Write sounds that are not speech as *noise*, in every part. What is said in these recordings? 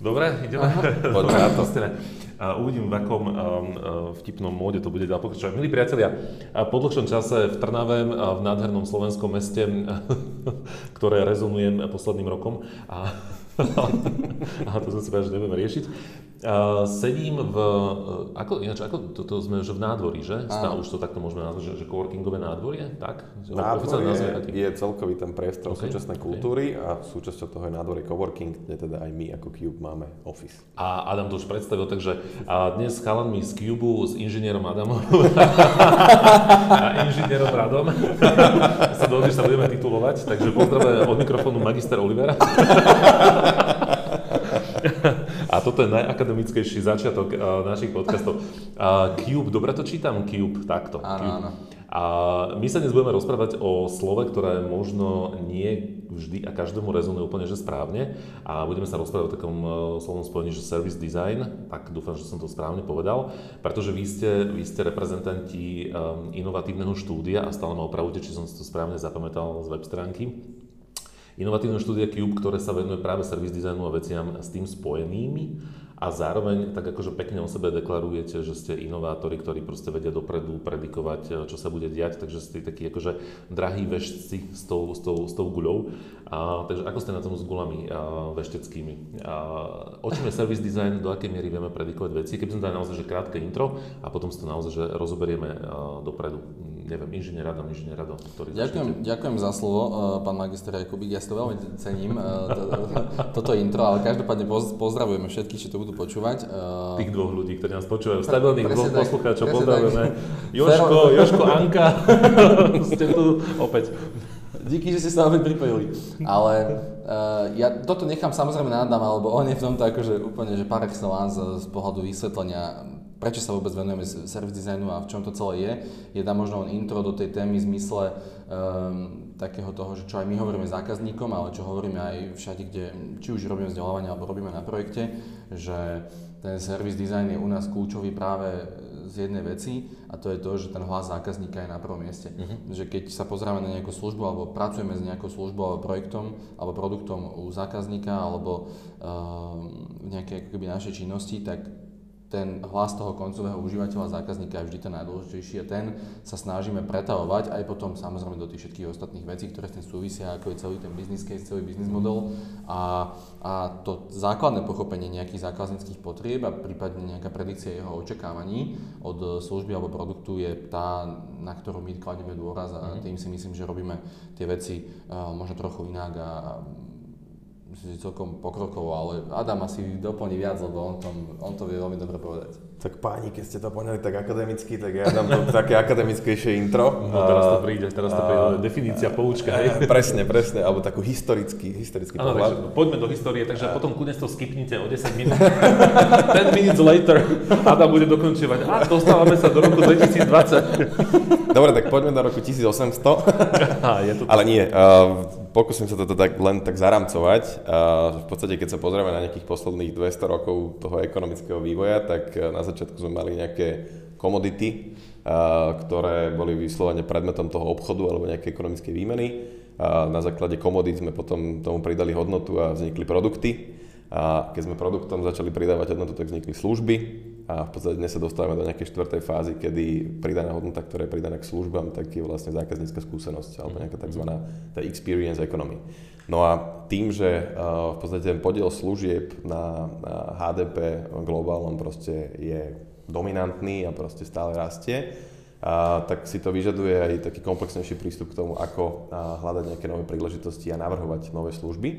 Dobre, ideme. Poďme na to. A uvidím, v akom um, vtipnom móde to bude ďalej pokračovať. Milí priatelia, po dlhšom čase v Trnave, v nádhernom slovenskom meste, *laughs* ktoré rezonuje posledným rokom, a *laughs* a to sme si že nebudeme riešiť. Uh, sedím v, uh, ako, ináč, ako, to, to sme že v nádvorí, že? Stále už to takto môžeme nazvať, že, že coworkingové nádvorie, tak? Nádvorie je, je celkový ten priestor okay. súčasnej kultúry okay. a súčasťou toho je nádvorie coworking, kde teda aj my ako Cube máme office. A Adam to už predstavil, takže a dnes s chalanmi z Cube, s inžinierom Adamom *laughs* a inžinierom Radom *laughs* sa dohodli, že sa budeme titulovať, takže pozdravujem od mikrofónu magister Olivera. *laughs* A toto je najakademickejší začiatok uh, našich podcastov. Uh, Cube, dobre to čítam? Cube, takto. Áno, Cube. áno. A my sa dnes budeme rozprávať o slove, ktoré možno nie vždy a každému rezonuje úplne že správne. A budeme sa rozprávať o takom uh, slovom spojení, že service design. Tak dúfam, že som to správne povedal. Pretože vy ste, vy ste reprezentanti um, inovatívneho štúdia a stále ma opravujte, či som si to správne zapamätal z web stránky inovatívne štúdia Cube, ktoré sa venuje práve service designu a veciam s tým spojenými a zároveň tak akože pekne o sebe deklarujete, že ste inovátori, ktorí proste vedia dopredu predikovať, eh, čo sa bude diať, takže ste takí akože drahí veštci s tou, s tou, s tou guľou. A, takže ako ste na tom s guľami a, vešteckými? A, o čom je service design, do akej miery vieme predikovať veci? Keby sme dali naozaj že krátke intro a potom si to naozaj že rozoberieme a, dopredu. Neviem, inžinier Radom, inžinier Radom, ktorý ďakujem, ďakujem za slovo, eh, pán magister Jakubík, ja si to veľmi cením, to, *laughs* toto intro, ale každopádne pozdravujeme všetkých, čo to budú počúvať. Uh... Tých dvoch ľudí, ktorí nás počúvajú, stabilných dvoch poslucháčov, pozdravujeme. *laughs* Joško, Joško, Anka, *laughs* ste tu opäť. Díky, že ste sa opäť pripojili. Ale uh, ja toto nechám samozrejme na Adam, alebo on je v tomto akože úplne, že par excellence z pohľadu vysvetlenia prečo sa vôbec venujeme service designu a v čom to celé je. Je tam možno intro do tej témy v zmysle um, takého toho, že čo aj my hovoríme zákazníkom, ale čo hovoríme aj všade, kde či už robíme vzdelávanie alebo robíme na projekte, že ten service design je u nás kľúčový práve z jednej veci a to je to, že ten hlas zákazníka je na prvom mieste. Uh-huh. Že keď sa pozrieme na nejakú službu alebo pracujeme s nejakou službou alebo projektom alebo produktom u zákazníka alebo uh, v nejakej ako keby našej činnosti, tak ten hlas toho koncového užívateľa zákazníka je vždy ten najdôležitejší a ten sa snažíme pretavovať aj potom samozrejme do tých všetkých ostatných vecí, ktoré s tým súvisia, ako je celý ten business case, celý business model a, a to základné pochopenie nejakých zákazníckých potrieb a prípadne nejaká predikcia jeho očakávaní od služby alebo produktu je tá, na ktorú my kladieme dôraz a mhm. tým si myslím, že robíme tie veci uh, možno trochu inak a, a myslím, že celkom pokrokovo, ale Adam asi doplní viac, lebo on, tom, on to vie veľmi dobre povedať. Tak páni, keď ste to poňali tak akademicky, tak ja dám to *laughs* také akademickejšie intro. No teraz to príde, teraz to príde, definícia, poučka, hej. *laughs* Presne, presne, alebo takú historický, historický ano, pohľad. Takže poďme do histórie, takže a... potom kudne to skipnite o 10 minút. *laughs* 10 minutes later Adam bude dokončovať. A dostávame sa do roku 2020. Dobre, tak poďme do roku 1800. A, je to Ale nie, uh, pokúsim sa to tak, len tak zaramcovať. V podstate, keď sa pozrieme na nejakých posledných 200 rokov toho ekonomického vývoja, tak e, na začiatku sme mali nejaké komodity, ktoré boli vyslovene predmetom toho obchodu alebo nejaké ekonomické výmeny. Na základe komodít sme potom tomu pridali hodnotu a vznikli produkty. A keď sme produktom začali pridávať hodnotu, tak vznikli služby a v podstate dnes sa dostávame do nejakej štvrtej fázy, kedy pridaná hodnota, ktorá je pridaná k službám, tak je vlastne zákaznícka skúsenosť alebo nejaká tzv. tá experience economy. No a tým, že v podstate ten podiel služieb na, na HDP globálnom proste je dominantný a proste stále rastie, a, tak si to vyžaduje aj taký komplexnejší prístup k tomu, ako a, hľadať nejaké nové príležitosti a navrhovať nové služby.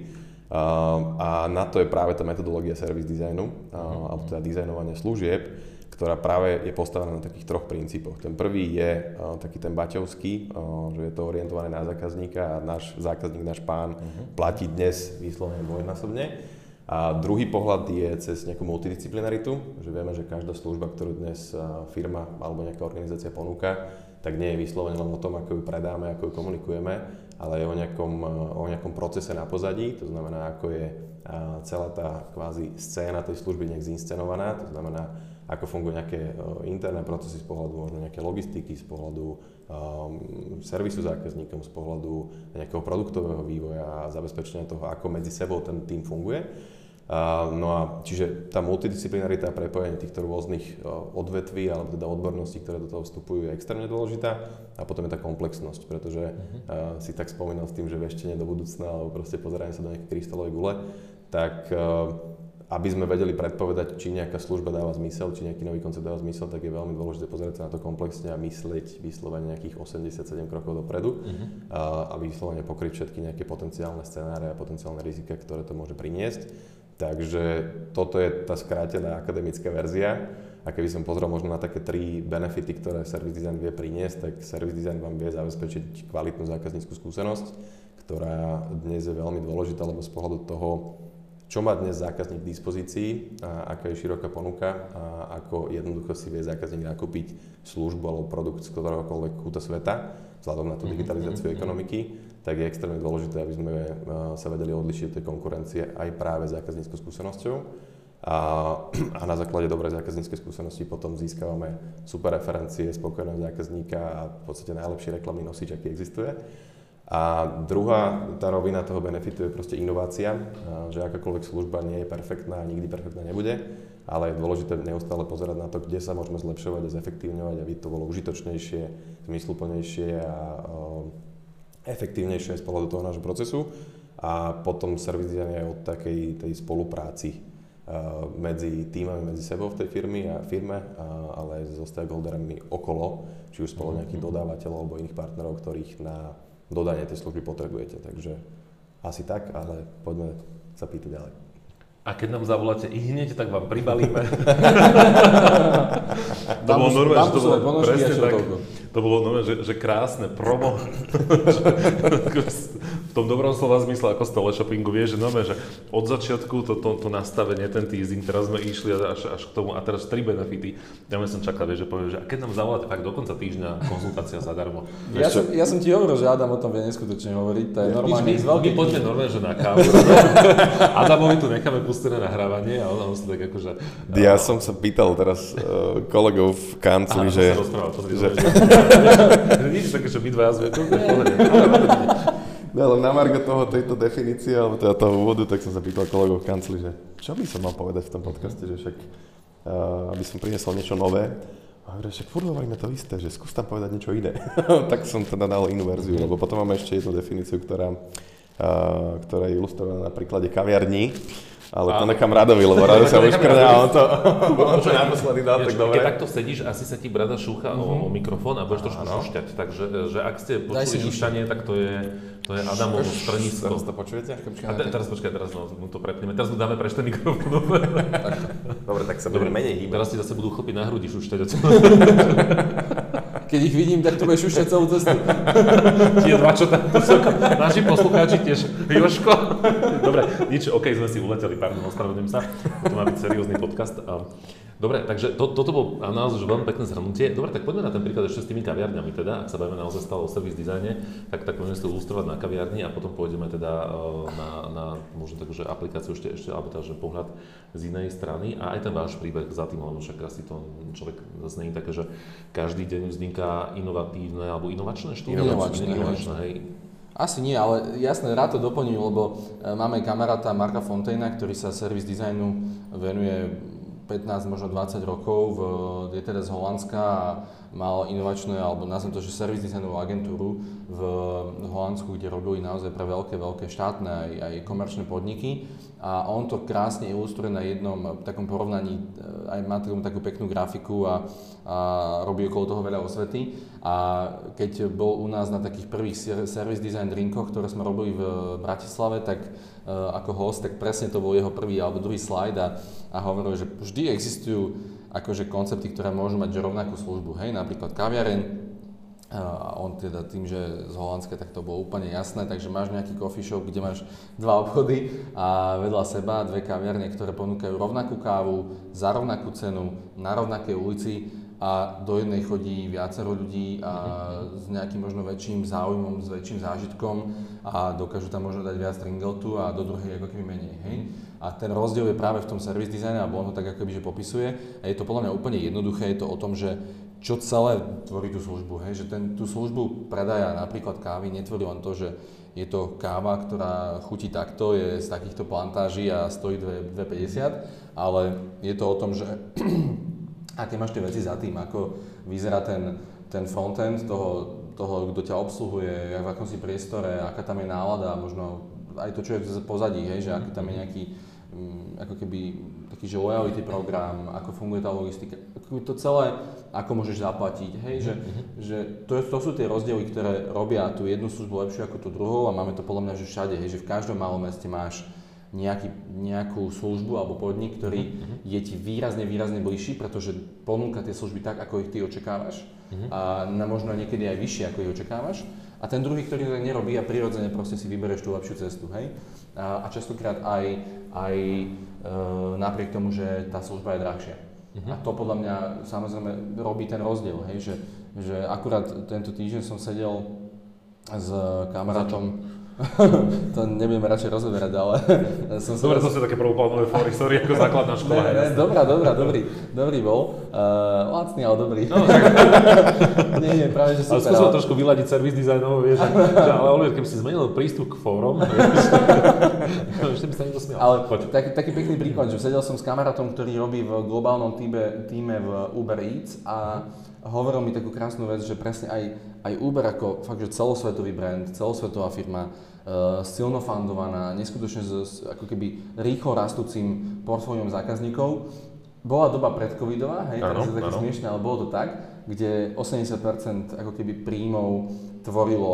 A na to je práve tá metodológia service designu, mhm. alebo teda dizajnovanie služieb, ktorá práve je postavená na takých troch princípoch. Ten prvý je taký ten baťovský, že je to orientované na zákazníka a náš zákazník, náš pán uh-huh. platí dnes výslovne dvojnásobne. A druhý pohľad je cez nejakú multidisciplinaritu, že vieme, že každá služba, ktorú dnes firma alebo nejaká organizácia ponúka, tak nie je vyslovene len o tom, ako ju predáme, ako ju komunikujeme, ale je o nejakom, o nejakom procese na pozadí, to znamená, ako je celá tá kvázi scéna tej služby nejak zinscenovaná, to znamená, ako fungujú nejaké interné procesy z pohľadu možno nejaké logistiky, z pohľadu um, servisu zákazníkom, z pohľadu nejakého produktového vývoja a zabezpečenia toho, ako medzi sebou ten tým funguje. No a čiže tá multidisciplinarita a prepojenie týchto rôznych odvetví alebo teda odborností, ktoré do toho vstupujú, je extrémne dôležitá. A potom je tá komplexnosť, pretože uh-huh. si tak spomínal s tým, že veštenie do budúcna alebo proste pozeranie sa do nejaké krystalovej gule, tak aby sme vedeli predpovedať, či nejaká služba dáva zmysel, či nejaký nový koncept dáva zmysel, tak je veľmi dôležité pozrieť sa na to komplexne a myslieť vyslovene nejakých 87 krokov dopredu uh-huh. a, a vyslovene pokryť všetky nejaké potenciálne scenáre a potenciálne rizika, ktoré to môže priniesť. Takže toto je tá skrátená akademická verzia. A keby som pozrel možno na také tri benefity, ktoré service design vie priniesť, tak service design vám vie zabezpečiť kvalitnú zákazníckú skúsenosť, ktorá dnes je veľmi dôležitá, lebo z pohľadu toho, čo má dnes zákazník k dispozícii, a aká je široká ponuka a ako jednoducho si vie zákazník nakúpiť službu alebo produkt z ktoréhokoľvek kúta sveta, vzhľadom na tú mhm, digitalizáciu mm-hmm. ekonomiky, tak je extrémne dôležité, aby sme sa vedeli odlišiť od tej konkurencie aj práve zákazníckou skúsenosťou. A, *clears throat* a na základe dobrej zákazníckej skúsenosti potom získavame super referencie, spokojného zákazníka a v podstate najlepší reklamný nosič, aký existuje. A druhá tá rovina toho benefitu je proste inovácia, že akákoľvek služba nie je perfektná a nikdy perfektná nebude, ale je dôležité neustále pozerať na to, kde sa môžeme zlepšovať a zefektívňovať, aby to bolo užitočnejšie, zmysluplnejšie a efektívnejšie z pohľadu toho nášho procesu. A potom design je o takej tej spolupráci medzi týmami, medzi sebou v tej firmy a firme, ale aj so stakeholderami okolo, či už spolu nejakých dodávateľov alebo iných partnerov, ktorých na dodanie tej služby potrebujete. Takže asi tak, ale poďme sa pýtať ďalej. A keď nám zavoláte i hneď, tak vám pribalíme. *laughs* to bolo normálne, že to bolo presne tak, to bolo normálne, že, že krásne promo. *laughs* v tom dobrom slova zmysle ako z teleshoppingu, vieš, že normálne, že od začiatku to, to, to nastavenie, ten teasing, teraz sme išli až, až k tomu a teraz tri benefity. Ja som čakal, vieš, že poviem, že a keď nám zavoláte fakt do konca týždňa konzultácia zadarmo. Ja, som, ja som ti hovoril, že Adam o tom vie neskutočne hovoriť, to je normálne. My, my, my poďme normálne, že na kávu. *laughs* Adamovi tu necháme pustené nahrávanie a on, on sa tak akože... Ja som sa pýtal teraz uh, kolegov v kancli, že... Rozprával, to že... *laughs* Nič také, že my dva sme tu, No ale na margo toho, tejto definície, alebo teda toho úvodu, tak som sa pýtal kolegov v kancli, že čo by som mal povedať v tom podcaste, že však uh, aby som priniesol niečo nové. A hovorím, však furt hovoríme to isté, že skús tam povedať niečo iné. *laughs* tak som teda dal inú verziu, lebo potom máme ešte jednu definíciu, ktorá, uh, ktorá je ilustrovaná na príklade kaviarní. Ale to nechám Radovi, lebo Rado sa *laughs* uškrňa a on to, on *laughs* to naposledy dal, tak dobre. Keď takto sedíš, asi sa ti brada šúcha mm-hmm. o, o mhm. mikrofón a budeš trošku šušťať. Takže že ak ste počuli šušťanie, tak to je, to je Adamovo strnisko. Teraz to počujete? A te, teraz počkaj, teraz no, mu to prepneme. Teraz mu dáme preč ten mikrofón. *laughs* dobre, tak sa budeme menej hýbať. Teraz ti zase budú chlopiť na hrudi šušťať. Keď ich vidím, tak to budeš šušťať celú cestu. *laughs* Tie dva, čo tam *laughs* naši poslucháči tiež. Joško. Dobre, nič, OK, sme si uleteli pardon, ospravedlňujem sa. To má byť seriózny podcast. Dobre, takže to, toto bolo naozaj veľmi pekné zhrnutie. Dobre, tak poďme na ten príklad ešte s tými kaviarňami teda, ak sa bavíme naozaj stále o service dizajne, tak, tak môžeme si to ilustrovať na kaviarni a potom pôjdeme teda na, na možno takú, že aplikáciu ešte, ešte alebo teda, že pohľad z inej strany a aj ten váš príbeh za tým, lebo však asi to človek zase nie je také, že každý deň vzniká inovatívne alebo inovačné štúdie. Inovačné, inovačné hej. Asi nie, ale jasné, rád to doplním, lebo e, máme kamaráta Marka Fontejna, ktorý sa servis dizajnu venuje 15, možno 20 rokov, je teda z Holandska a mal inovačnú, alebo nazvem to, že servis dizajnovú agentúru v Holandsku, kde robili naozaj pre veľké, veľké štátne aj, aj komerčné podniky a on to krásne ilustruje na jednom takom porovnaní, eh, aj má takú, takú peknú grafiku a, a robí okolo toho veľa osvety. A keď bol u nás na takých prvých service design drinkoch, ktoré sme robili v Bratislave, tak uh, ako host, tak presne to bol jeho prvý alebo druhý slide a, a hovoril, že vždy existujú akože koncepty, ktoré môžu mať rovnakú službu. Hej, napríklad kaviareň, a on teda tým, že z Holandska, tak to bolo úplne jasné, takže máš nejaký coffee shop, kde máš dva obchody a vedľa seba dve kaviarne, ktoré ponúkajú rovnakú kávu za rovnakú cenu na rovnakej ulici a do jednej chodí viacero ľudí a s nejakým možno väčším záujmom, s väčším zážitkom a dokážu tam možno dať viac tringeltu a do druhej ako keby menej, hej. A ten rozdiel je práve v tom service dizajne, alebo on ho tak ako že popisuje a je to podľa mňa úplne jednoduché, je to o tom, že čo celé tvorí tú službu, hej, že ten, tú službu predaja napríklad kávy netvorí len to, že je to káva, ktorá chutí takto, je z takýchto plantáží a stojí 2,50, ale je to o tom, že aké máš tie veci za tým, ako vyzerá ten, ten frontend toho, toho, kto ťa obsluhuje, v akom si priestore, aká tam je nálada, možno aj to, čo je v pozadí, hej, že aký tam je nejaký Mm, ako keby taký, že loyalty program, ako funguje tá logistika, ako to celé, ako môžeš zaplatiť, hej, že, mm-hmm. že to, to sú tie rozdiely, ktoré robia tú jednu službu lepšiu ako tú druhú a máme to podľa mňa, že všade, hej, že v každom malom meste máš nejaký, nejakú službu alebo podnik, ktorý mm-hmm. je ti výrazne, výrazne bližší, pretože ponúka tie služby tak, ako ich ty očakávaš mm-hmm. a na možno niekedy aj vyššie, ako ich očakávaš. A ten druhý, ktorý to nerobí a prirodzene proste si vybereš tú lepšiu cestu, hej. A, a častokrát aj, aj e, napriek tomu, že tá služba je drahšia. Uh-huh. A to podľa mňa samozrejme robí ten rozdiel, hej, že, že akurát tento týždeň som sedel s kamarátom, *laughs* to nebudeme radšej rozoberať, ale *laughs* som sa... Dobre, to sú také prvoplánové fóry, sorry, ako základná škola. Ne, ne, dobrá, dobrá, dobrý, dobrý bol. Uh, lacný, ale dobrý. No, tak. *laughs* nie, nie, práve, že super. Ale... trošku vyladiť servis dizajnov, vieš, že, ale Oliver, keby si zmenil prístup k fórom, ešte by sa niekto smial. Ale tak, taký pekný príklad, že sedel som s kamarátom, ktorý robí v globálnom týme, týme v Uber Eats a hovoril mi takú krásnu vec, že presne aj, aj Uber ako fakt, že celosvetový brand, celosvetová firma, uh, silno fundovaná, neskutočne s, ako keby rýchlo rastúcim portfóliom zákazníkov. Bola doba predcovidová, hej, ano, je také smiešné, ale bolo to tak, kde 80% ako keby príjmov tvorilo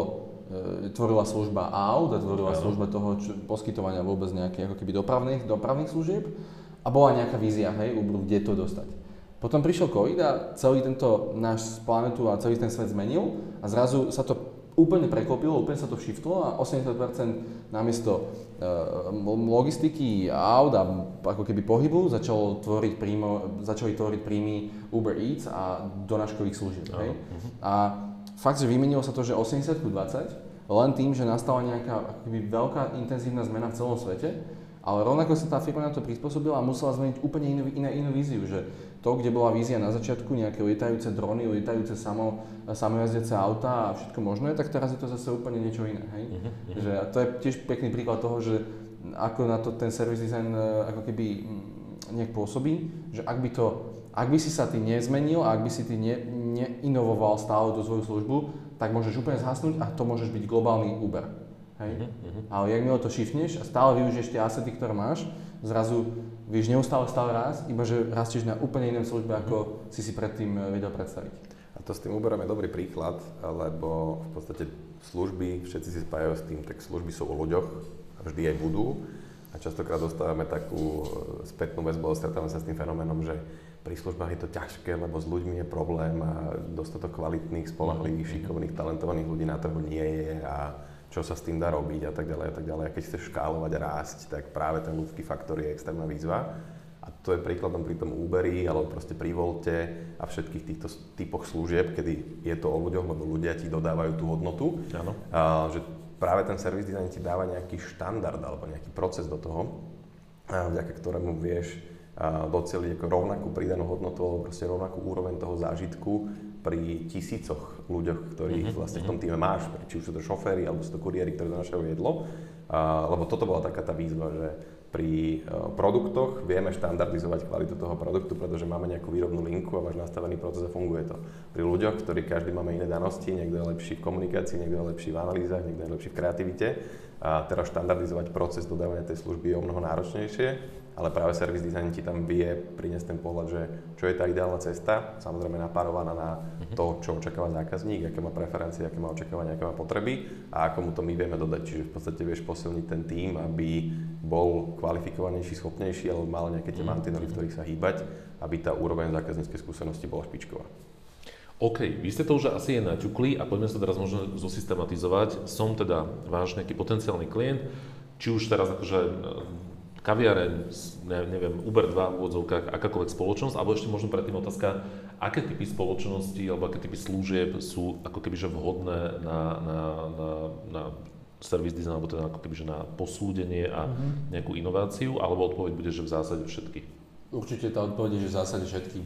e, tvorila služba aut a tvorila ano. služba toho čo, poskytovania vôbec nejakých ako keby dopravných, dopravných služieb a bola nejaká vízia, hej, Uberu, kde to dostať. Potom prišiel COVID a celý tento náš planetu a celý ten svet zmenil a zrazu sa to úplne preklopilo, úplne sa to shiftlo a 80% namiesto uh, logistiky aut a ako keby pohybu začalo tvoriť príjmo, začali tvoriť príjmy Uber Eats a donáškových služieb. Uh-huh. Hej? A fakt, že vymenilo sa to, že 80 20, len tým, že nastala nejaká akoby veľká intenzívna zmena v celom svete, ale rovnako sa tá firma na to prispôsobila a musela zmeniť úplne inú, inú, inú víziu, že to, kde bola vízia na začiatku, nejaké lietajúce drony, lietajúce samo, samojazdiace auta a všetko možné, tak teraz je to zase úplne niečo iné. Hej? Uh-huh. Že, a to je tiež pekný príklad toho, že ako na to ten service design e, ako keby mm, nejak pôsobí, že ak by to, ak by si sa ty nezmenil a ak by si ty ne, neinovoval stále tú svoju službu, tak môžeš úplne zhasnúť a to môžeš byť globálny Uber. Hej? Uh-huh. Ale jak to shiftneš a stále využiješ tie asety, ktoré máš, zrazu vieš neustále stále raz, iba že rastieš na úplne inej službe, ako si si predtým eh, vedel predstaviť. A to s tým Uberom je dobrý príklad, lebo v podstate služby, všetci si spájajú s tým, tak služby sú o ľuďoch a vždy aj budú. A častokrát dostávame takú eh, spätnú väzbu, stretávame sa s tým fenoménom, že pri službách je to ťažké, lebo s ľuďmi je problém a dostatok kvalitných, spolahlivých, šikovných, talentovaných ľudí na trhu nie je a čo sa s tým dá robiť a tak ďalej a tak ďalej. A keď chceš škálovať a rásť, tak práve ten ľudský faktor je extrémna výzva. A to je príkladom pri tom Uberi alebo proste pri Volte a všetkých týchto typoch služieb, kedy je to o ľuďoch, lebo ľudia ti dodávajú tú hodnotu. Áno. A, že práve ten service design ti dáva nejaký štandard alebo nejaký proces do toho, a vďaka ktorému vieš doceliť ako rovnakú pridanú hodnotu alebo proste rovnakú úroveň toho zážitku pri tisícoch ľuďoch, ktorých mm-hmm. vlastne v tom týme máš, či už sú to šoféry alebo sú to kuriéry, ktorí donášajú jedlo. A, lebo toto bola taká tá výzva, že pri uh, produktoch vieme štandardizovať kvalitu toho produktu, pretože máme nejakú výrobnú linku a máš nastavený proces a funguje to. Pri ľuďoch, ktorí každý máme iné danosti, niekto je lepší v komunikácii, niekto je lepší v analýzach, niekto je lepší v kreativite, a teraz štandardizovať proces dodávania tej služby je o mnoho náročnejšie ale práve service design ti tam vie priniesť ten pohľad, že čo je tá ideálna cesta, samozrejme napárovaná na mhm. to, čo očakáva zákazník, aké má preferencie, aké má očakávania, aké má potreby a ako mu to my vieme dodať. Čiže v podstate vieš posilniť ten tým, aby bol kvalifikovanejší, schopnejší, alebo mal nejaké tie mhm. mantinely, v ktorých sa hýbať, aby tá úroveň zákazníckej skúsenosti bola špičková. OK, vy ste to už asi aj naťukli a poďme sa teraz možno zosystematizovať. Som teda váš nejaký potenciálny klient, či už teraz akože kaviareň, ne, neviem, Uber 2 v úvodzovkách, akákoľvek spoločnosť, alebo ešte možno predtým otázka, aké typy spoločnosti alebo aké typy služieb sú ako keby že vhodné na, na, na, na service design, alebo teda ako keby že na posúdenie a mm-hmm. nejakú inováciu, alebo odpoveď bude, že v zásade všetky? Určite tá odpoveď je, že v zásade všetky.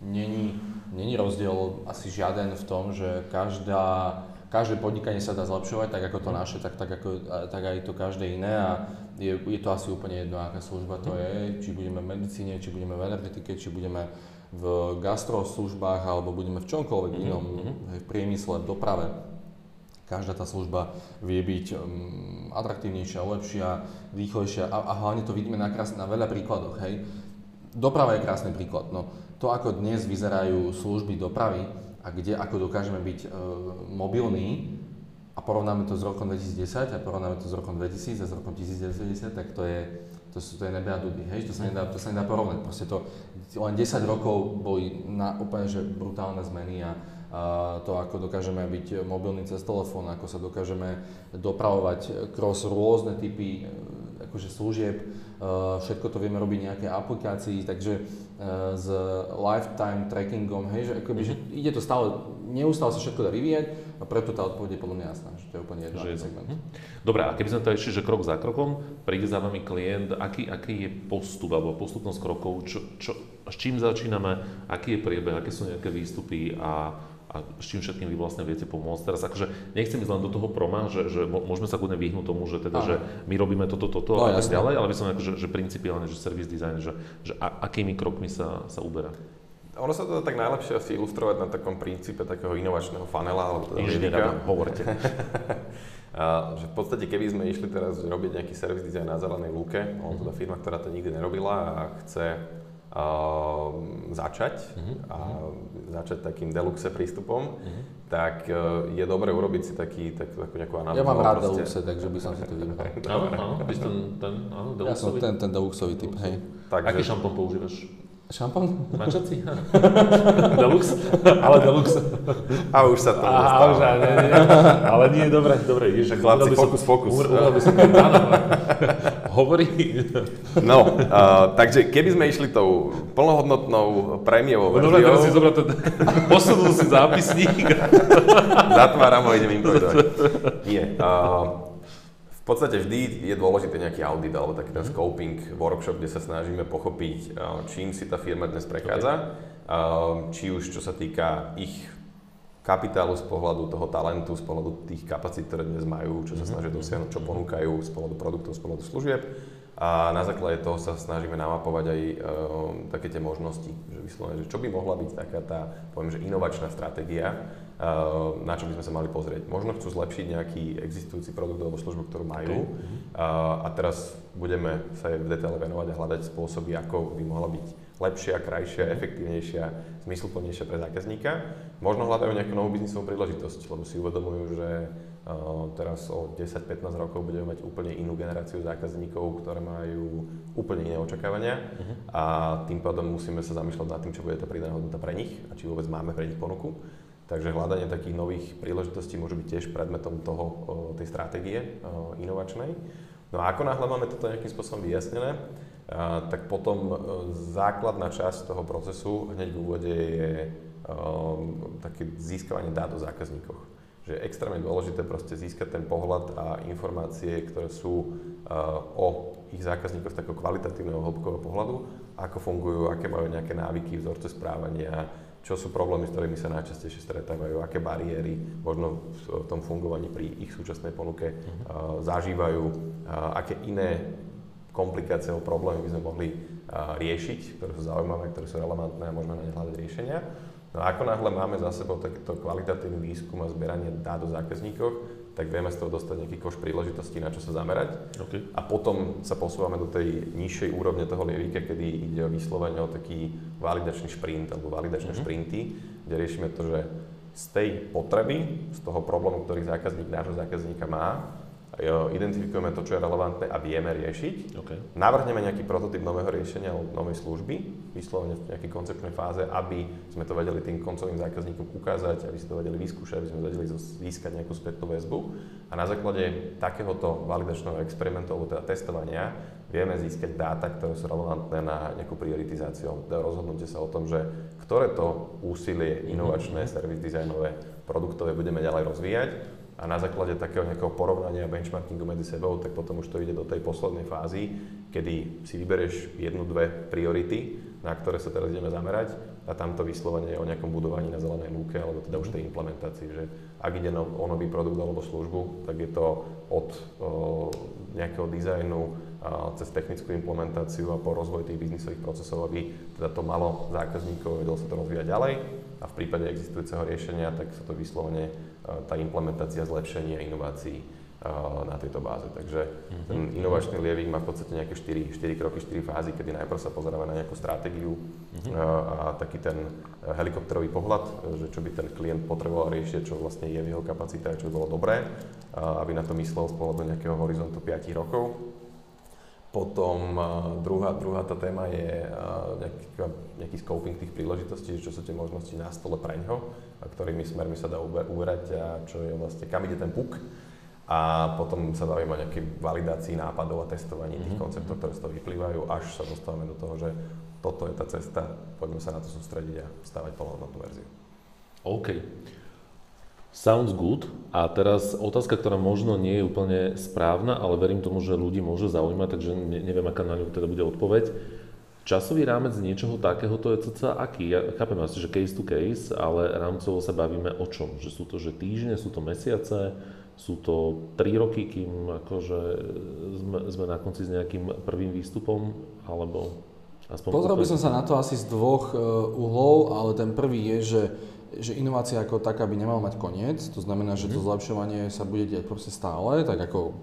není, není rozdiel asi žiaden v tom, že každá, každé podnikanie sa dá zlepšovať, tak ako to mhm. naše, tak, tak, ako, tak aj to každé iné a je, je to asi úplne jedno, aká služba to mhm. je, či budeme v medicíne, či budeme v energetike, či budeme v gastroslužbách alebo budeme v čomkoľvek mm-hmm. inom, v priemysle, v doprave každá tá služba vie byť um, atraktívnejšia, lepšia, rýchlejšia a, a hlavne to vidíme na, krás, na veľa príkladoch. Hej. Doprava je krásny príklad. No, to, ako dnes vyzerajú služby dopravy a kde ako dokážeme byť uh, mobilní a porovnáme to s rokom 2010 a porovnáme to s rokom 2000 a s rokom 1990, tak to je, to sú to je nebe a dudy, hej, to sa nedá, to sa nedá porovnať. Proste to, len 10 rokov boli na úplne že brutálne zmeny a, to, ako dokážeme byť mobilný cez telefón, ako sa dokážeme dopravovať kroz rôzne typy e, akože služieb, e, všetko to vieme robiť nejaké aplikácii, takže e, s lifetime trackingom, hej, že, akoby, mm-hmm. že ide to stále, neustále sa všetko dá vyvíjať a preto tá odpoveď je podľa mňa jasná, že to je úplne jedno segment. Mhm. Dobre, a keby sme to ešte, že krok za krokom, príde za vami klient, aký, aký je postup alebo postupnosť krokov, čo, čo, s čím začíname, aký je priebeh, aké sú nejaké výstupy a a s čím všetkým vy vlastne viete pomôcť. Teraz akože nechcem ísť len do toho proma, že, že môžeme sa kudne vyhnúť tomu, že teda, že my robíme toto, toto no, a tak ďalej, ale by som akože, že principiálne, že service design, že, že a, akými krokmi sa, sa uberá. Ono sa to tak najlepšie asi ilustrovať na takom princípe takého inovačného funnela, alebo teda Inžiniera, hovorte. *laughs* a, že v podstate, keby sme išli teraz robiť nejaký service design na zelenej lúke, on teda firma, ktorá to nikdy nerobila a chce uh, začať uh-huh. a začať takým deluxe prístupom, uh-huh. tak uh, je dobre urobiť si taký, tak, takú nejakú analýzu. Ja mám rád proste... deluxe, takže by som si to vybral. Áno, áno, ten, ten, áno, deluxový. Ja som ten, ten deluxový typ, hej. Takže... Aký šampón používaš? Šampón? Mačací? *laughs* Deluxe? Ale deluxe. A už sa to A, už, nie, nie, ale nie, dobre, dobre, ideš. Chlapci, fokus, fokus. Uvedal by som, áno, hovorí. No, uh, takže keby sme išli tou plnohodnotnou prémiovou verziou... Dobre, teraz si zobrať ten, posunul si zápisník. Zatváram ho, idem improvizovať. Nie. Uh, v podstate vždy je dôležité nejaký audit alebo taký ten mhm. scoping workshop, kde sa snažíme pochopiť, eh, čím si tá firma dnes prechádza, eh, či už čo sa týka ich kapitálu z pohľadu toho talentu, z pohľadu tých kapacít, ktoré dnes majú, čo sa mhm. snažia dosiahnuť, čo ponúkajú z pohľadu produktov, z pohľadu služieb. A na základe toho sa snažíme namapovať aj uh, také tie možnosti, že vyslovene, že čo by mohla byť taká tá, poviem, že inovačná stratégia, na čo by sme sa mali pozrieť. Možno chcú zlepšiť nejaký existujúci produkt alebo službu, ktorú majú okay. a teraz budeme sa jej v detaile venovať a hľadať spôsoby, ako by mohla byť lepšia, krajšia, efektívnejšia, zmysluplnejšia pre zákazníka. Možno hľadajú nejakú novú biznisovú príležitosť, lebo si uvedomujú, že teraz o 10-15 rokov budeme mať úplne inú generáciu zákazníkov, ktoré majú úplne iné očakávania uh-huh. a tým pádom musíme sa zamýšľať nad tým, čo bude tá pridaná hodnota pre nich a či vôbec máme pre nich ponuku. Takže hľadanie takých nových príležitostí môže byť tiež predmetom toho, tej stratégie inovačnej. No a ako náhle máme toto nejakým spôsobom vyjasnené, tak potom základná časť toho procesu hneď v úvode je také získavanie dát o zákazníkoch. Že je extrémne dôležité proste získať ten pohľad a informácie, ktoré sú o ich zákazníkoch z takého kvalitatívneho hĺbkového pohľadu, ako fungujú, aké majú nejaké návyky, vzorce správania, čo sú problémy, s ktorými sa najčastejšie stretávajú, aké bariéry možno v tom fungovaní pri ich súčasnej ponuke uh-huh. zažívajú, uh, aké iné komplikácie alebo problémy by sme mohli uh, riešiť, ktoré sú zaujímavé, ktoré sú relevantné a môžeme na ne hľadať riešenia. No a ako náhle máme za sebou takýto kvalitatívny výskum a zbieranie dát o zákazníkoch, tak vieme z toho dostať nejaký koš príležitostí, na čo sa zamerať. Okay. A potom sa posúvame do tej nižšej úrovne toho lievíka, kedy ide o vyslovene o taký validačný šprint alebo validačné mm-hmm. šprinty, kde riešime to, že z tej potreby, z toho problému, ktorý zákazník nášho zákazníka má, identifikujeme to, čo je relevantné a vieme riešiť. Okay. Navrhneme nejaký prototyp nového riešenia alebo novej služby, vyslovene v nejakej koncepčnej fáze, aby sme to vedeli tým koncovým zákazníkom ukázať, aby si to vedeli vyskúšať, aby sme vedeli získať nejakú spätnú väzbu. A na základe takéhoto validačného experimentu alebo teda testovania vieme získať dáta, ktoré sú relevantné na nejakú prioritizáciu. Teda rozhodnutie sa o tom, že ktoré to úsilie inovačné, mm-hmm. servis dizajnové, produktové budeme ďalej rozvíjať a na základe takého nejakého porovnania benchmarkingu medzi sebou, tak potom už to ide do tej poslednej fázy, kedy si vyberieš jednu, dve priority, na ktoré sa teraz ideme zamerať a tam to vyslovene je o nejakom budovaní na zelenej lúke, alebo teda už tej implementácii, že ak ide no, o nový produkt alebo službu, tak je to od o, nejakého dizajnu a cez technickú implementáciu a po rozvoj tých biznisových procesov, aby teda to malo zákazníkov, vedelo sa to rozvíjať ďalej a v prípade existujúceho riešenia, tak sa to vyslovene tá implementácia, zlepšenie a inovácií na tejto báze. Takže mm-hmm. ten inovačný lievik má v podstate nejaké 4, 4 kroky, 4 fázy, kedy najprv sa pozeráme na nejakú stratégiu mm-hmm. a, taký ten helikopterový pohľad, že čo by ten klient potreboval riešiť, čo vlastne je v jeho kapacite, čo by bolo dobré, aby na to myslel z pohľadu nejakého horizontu 5 rokov. Potom druhá, druhá tá téma je nejaký, nejaký scoping tých príležitostí, čo sú tie možnosti na stole pre ňo, ktorými smermi sa dá uberať a čo je vlastne, kam ide ten puk a potom sa bavíme o nejakej validácii nápadov a testovaní tých mhm. konceptov, ktoré z toho vyplývajú, až sa dostávame do toho, že toto je tá cesta, poďme sa na to sústrediť a stavať plnohodnotnú verziu. OK. Sounds good. A teraz otázka, ktorá možno nie je úplne správna, ale verím tomu, že ľudí môže zaujímať, takže neviem, aká na ňu teda bude odpoveď. Časový rámec niečoho takého to je cca aký? Ja chápem asi, že case to case, ale rámcovo sa bavíme o čom? Že sú to že týždne, sú to mesiace, sú to 3 roky, kým akože sme, sme na konci s nejakým prvým výstupom, alebo aspoň... Pozrel by som sa na to asi z dvoch uh, uhlov, ale ten prvý je, že, že inovácia ako taká by nemala mať koniec, to znamená, že to mhm. zlepšovanie sa bude diať proste stále, tak ako,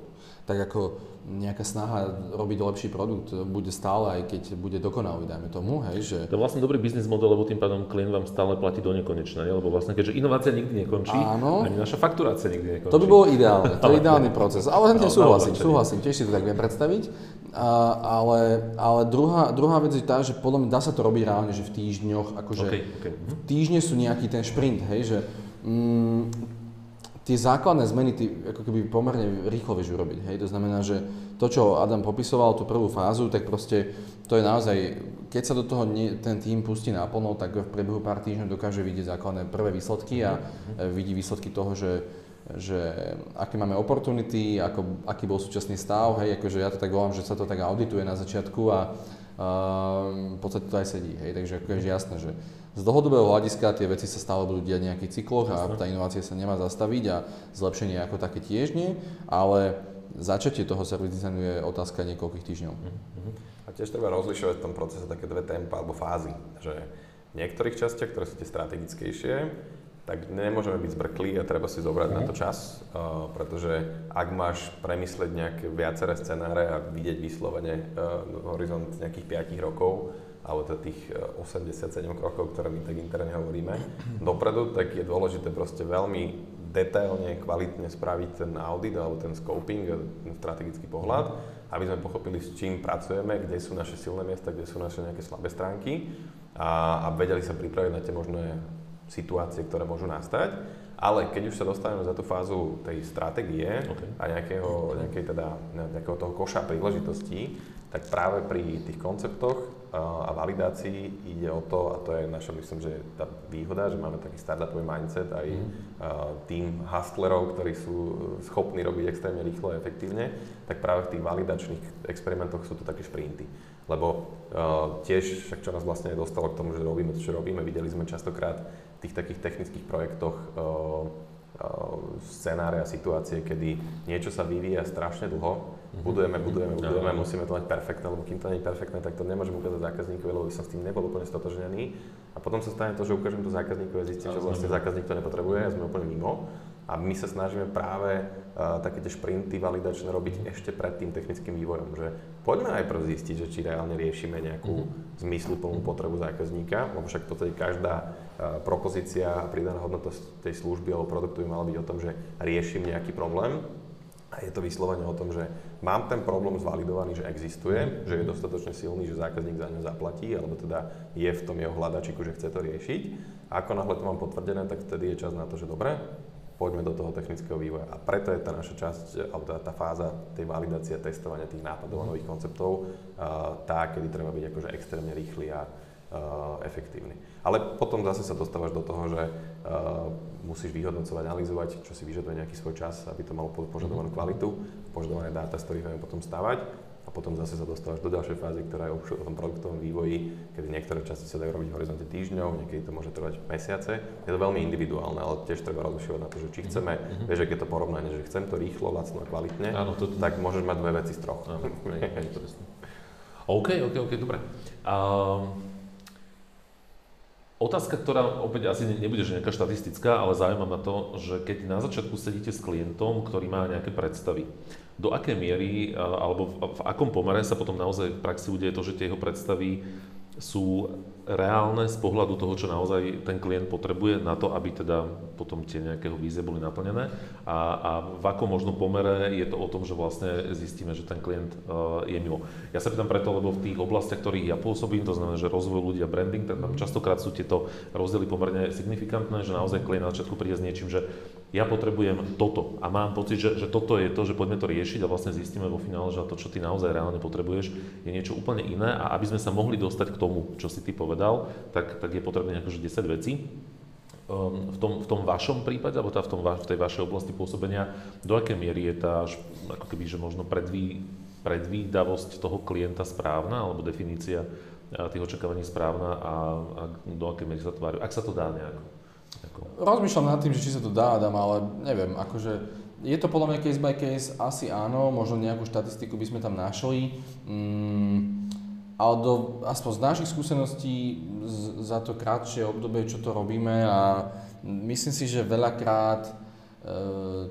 tak ako nejaká snaha robiť lepší produkt bude stále, aj keď bude dokonalý, dajme tomu, hej, že... To je vlastne dobrý biznis model, lebo tým pádom klient vám stále platí do nekonečna, lebo vlastne keďže inovácia nikdy nekončí, Áno. ani naša fakturácia nikdy nekončí. To by bolo ideálne, to je *laughs* ideálny proces, ale no, súhlasím, súhlasím, tiež si to tak viem predstaviť, a, ale, ale druhá, druhá vec je tá, že podľa mňa dá sa to robiť reálne, že v týždňoch, akože okay, okay. v týždne sú nejaký ten šprint, hej, že mm, tie základné zmeny ty ako keby pomerne rýchlo vieš urobiť. Hej? To znamená, že to, čo Adam popisoval, tú prvú fázu, tak proste to je naozaj, keď sa do toho nie, ten tým pustí naplno, tak v priebehu pár týždňov dokáže vidieť základné prvé výsledky a mm-hmm. vidí výsledky toho, že, že aké máme opportunity, ako, aký bol súčasný stav, hej, akože ja to tak volám, že sa to tak audituje na začiatku a uh, v podstate to aj sedí, hej, takže ako je jasné, že z dlhodobého hľadiska tie veci sa stále budú diať v nejakých cykloch a tá inovácia sa nemá zastaviť a zlepšenie ako také tiež nie, ale začatie toho service designu je otázka niekoľkých týždňov. Mm-hmm. A tiež treba rozlišovať v tom procese také dve tempa alebo fázy, že v niektorých častiach, ktoré sú tie strategickejšie, tak nemôžeme byť zbrklí a treba si zobrať mm. na to čas, uh, pretože ak máš premyslieť nejaké viaceré scenáre a vidieť vyslovene uh, horizont nejakých 5 rokov, alebo teda tých 87 e, krokov, ktoré my tak interne hovoríme, *clears throat* dopredu, tak je dôležité proste veľmi detailne, kvalitne spraviť ten audit alebo ten scoping, e, ten strategický pohľad, aby sme pochopili, s čím pracujeme, kde sú naše silné miesta, kde sú naše nejaké slabé stránky a, a vedeli sa pripraviť na tie možné situácie, ktoré môžu nastať. Ale keď už sa dostaneme za tú fázu tej stratégie okay. a nejakého, nejakej teda, nejakého toho koša príležitostí, tak práve pri tých konceptoch a validácii ide o to, a to je naša, myslím, že tá výhoda, že máme taký startupový mindset aj mm. tým hustlerov, ktorí sú schopní robiť extrémne rýchlo a efektívne, tak práve v tých validačných experimentoch sú to také šprinty. Lebo uh, tiež, však čo nás vlastne dostalo k tomu, že robíme to, čo robíme, videli sme častokrát v tých takých technických projektoch uh, scenáre a situácie, kedy niečo sa vyvíja strašne dlho, mhm. budujeme, budujeme, budujeme, no. musíme to mať perfektné, lebo kým to nie je perfektné, tak to nemôžem ukázať zákazníkovi, lebo by som s tým nebol úplne stotožnený. A potom sa stane to, že ukážem to zákazníkovi a zistím, že vlastne zákazník to nepotrebuje a sme úplne mimo. A my sa snažíme práve uh, také tie šprinty validačné robiť ešte pred tým technickým vývojom, že poďme najprv zistiť, že či reálne riešime nejakú mm-hmm. zmysluplnú potrebu zákazníka, lebo však v podstate každá propozícia a pridaná hodnota tej služby alebo produktu by mala byť o tom, že riešim nejaký problém a je to vyslovene o tom, že mám ten problém zvalidovaný, že existuje, že je dostatočne silný, že zákazník za ňo zaplatí, alebo teda je v tom jeho hľadačiku, že chce to riešiť. A ako náhle to mám potvrdené, tak vtedy je čas na to, že dobre, poďme do toho technického vývoja. A preto je tá naša časť, alebo tá, tá fáza tej validácie, testovania tých nápadov a nových konceptov tá, kedy treba byť akože extrémne rýchly a efektívny. Ale potom zase sa dostávaš do toho, že uh, musíš vyhodnocovať, analyzovať, čo si vyžaduje nejaký svoj čas, aby to malo požadovanú mhm. kvalitu, požadované dáta, z ktorých vieme potom stavať. a potom zase sa dostávaš do ďalšej fázy, ktorá je o tom produktovom vývoji, kedy niektoré časti sa dajú robiť v horizonte týždňov, niekedy to môže trvať mesiace. Je to veľmi individuálne, ale tiež treba rozlišovať na to, že či mhm. chceme, mm-hmm. vieš, je to porovnanie, že chcem to rýchlo, lacno a kvalitne, Áno, to... tak môžeš mať dve veci z troch. Áno, *laughs* OK, OK, OK, dobre. Um, Otázka, ktorá opäť asi nebude že nejaká štatistická, ale zaujíma ma to, že keď na začiatku sedíte s klientom, ktorý má nejaké predstavy, do akej miery alebo v, v akom pomere sa potom naozaj v praxi udeje to, že tie jeho predstavy sú reálne z pohľadu toho, čo naozaj ten klient potrebuje na to, aby teda potom tie nejakého vízie boli naplnené a, a v akom možnom pomere je to o tom, že vlastne zistíme, že ten klient uh, je mimo. Ja sa pýtam preto, lebo v tých oblastiach, ktorých ja pôsobím, to znamená, že rozvoj ľudí a branding, tam častokrát sú tieto rozdiely pomerne signifikantné, že naozaj klient na začiatku príde s niečím, že ja potrebujem toto a mám pocit, že, že toto je to, že poďme to riešiť a vlastne zistíme vo finále, že to, čo ty naozaj reálne potrebuješ, je niečo úplne iné a aby sme sa mohli dostať k tomu, čo si ty povedal, tak, tak je potrebné akože 10 vecí. Um, v, tom, v tom vašom prípade, alebo teda v, tom, v tej vašej oblasti pôsobenia, do akej miery je tá ako keby, že možno predví, predvídavosť toho klienta správna, alebo definícia tých očakávaní správna a, a do akej miery sa tvári, ak sa to dá nejako? Rozmýšľam nad tým, že či sa to dá, Adam, ale neviem, akože je to podľa mňa case by case, asi áno, možno nejakú štatistiku by sme tam našli, mm, ale do, aspoň z našich skúseností z, za to krátšie obdobie, čo to robíme a myslím si, že veľakrát e,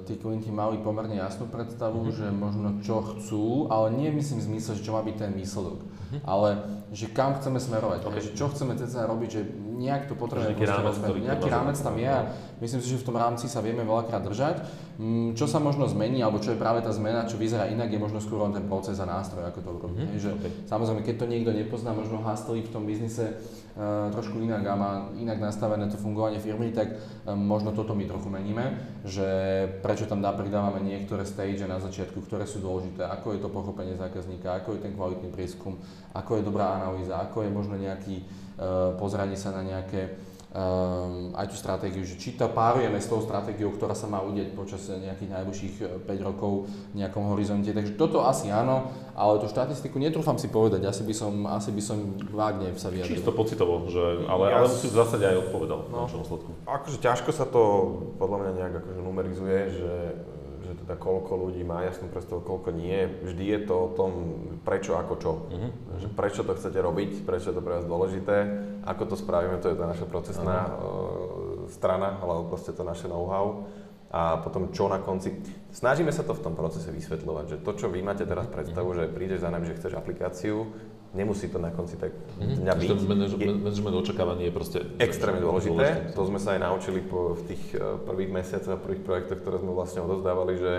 tí klienti mali pomerne jasnú predstavu, mm-hmm. že možno čo chcú, ale nie myslím v zmysle, že čo má byť ten výsledok, mm-hmm. ale že kam chceme smerovať, okay. že čo chceme teda robiť, že nejak to potrebujeme nejaký rámec, nejaký rámec tam je a myslím si, že v tom rámci sa vieme veľakrát držať. Mm, čo sa možno zmení, alebo čo je práve tá zmena, čo vyzerá inak, je možno skôr ten proces a nástroj, ako to urobiť. Mm-hmm. Že, okay. Samozrejme, keď to niekto nepozná, možno hastli v tom biznise trošku inak a má inak nastavené to fungovanie firmy, tak um, možno toto my trochu meníme, že prečo tam dá, pridávame niektoré stage na začiatku, ktoré sú dôležité, ako je to pochopenie zákazníka, ako je ten kvalitný prieskum, ako je dobrá analýza, ako je možno nejaký uh, pozranie sa na nejaké um, aj tú stratégiu, že či to párujeme s tou stratégiou, ktorá sa má udieť počas nejakých najbližších 5 eh, rokov v nejakom horizonte. Takže toto asi áno, ale tú štatistiku netrúfam si povedať, asi by som, asi by som vágne sa vyjadril. Čisto pocitovo, že, ale, ja ale si v zásade aj odpovedal no, na výsledku. Akože ťažko sa to podľa mňa nejak akože numerizuje, že teda koľko ľudí má jasnú predstavu, koľko nie. Vždy je to o tom, prečo, ako čo. Že prečo to chcete robiť, prečo je to pre vás dôležité, ako to spravíme, to je tá naša procesná uh-huh. strana, alebo proste to naše know-how. A potom čo na konci. Snažíme sa to v tom procese vysvetľovať, že to, čo vy máte teraz mhm. predstavu, uh-huh. že prídeš za nami, že chceš aplikáciu, nemusí to na konci tak mm-hmm. dňa byť. Management očakávaní je proste extrémne dôležité. dôležité. To sme sa aj naučili po, v tých eh, prvých mesiacoch a prvých projektoch, ktoré sme vlastne odozdávali, že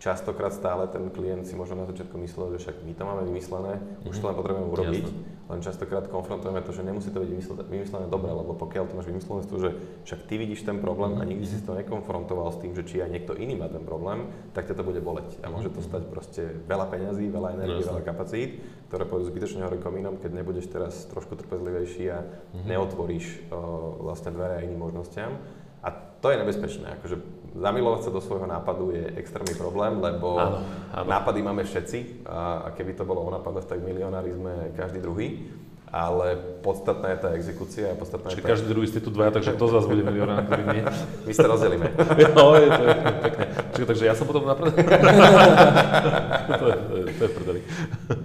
častokrát stále ten klient si možno na začiatku myslel, že však my to máme vymyslené, mm-hmm. už to len potrebujeme urobiť, Jasne. len častokrát konfrontujeme to, že nemusí to byť vymyslené, vymyslené dobre, lebo pokiaľ to máš vymyslené to, že však ty vidíš ten problém a nikdy si to nekonfrontoval s tým, že či aj niekto iný má ten problém, tak ťa to bude boleť a môže to stať proste veľa peňazí, veľa energie, veľa kapacít, ktoré pôjdu zbytočne hore komínom, keď nebudeš teraz trošku trpezlivejší a mm-hmm. neotvoríš o, vlastne dvere aj iným možnostiam. A to je nebezpečné. Akože zamilovať sa do svojho nápadu je extrémny problém, lebo áno, áno. nápady máme všetci a, a keby to bolo o nápadoch, tak milionári sme každý druhý ale podstatná je tá exekúcia a podstatná Čiže je tá... každý druhý ste tu dvaja, takže kto z vás bude milionár, ktorý nie? *laughs* My sa rozdelíme. *laughs* no, je to je pekne. Čiže, takže ja som potom na *laughs* to, je, to, je, to je prdeli.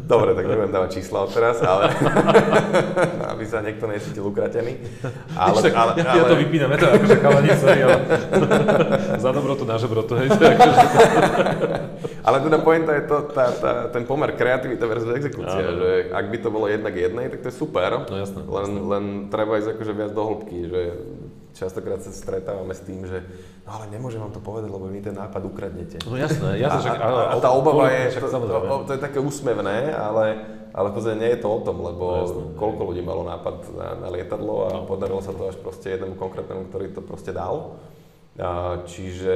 Dobre, tak nebudem dávať čísla od teraz, ale aby sa niekto necítil ukratený. Ale, tak, ale, ja, ale... ja to vypínam, ja to akože chalani, sorry, ale za dobrotu na žebrotu, hej. Akože... ale teda pointa je to, tá, tá, ten pomer kreativita versus exekúcia, že ak by to bolo jednak jednej, tak to je super, no, jasné, len, jasné. len treba ísť akože viac do hĺbky, že častokrát sa stretávame s tým, že no ale nemôžem vám to povedať, lebo vy ten nápad ukradnete. No jasné, jasné. A, a, a tá obava je, to, to, to, to je také úsmevné, ale, ale podstate nie je to o tom, lebo no, jasné, koľko ľudí malo nápad na, na lietadlo a no. podarilo sa to až proste jednému konkrétnemu, ktorý to proste dal. A, čiže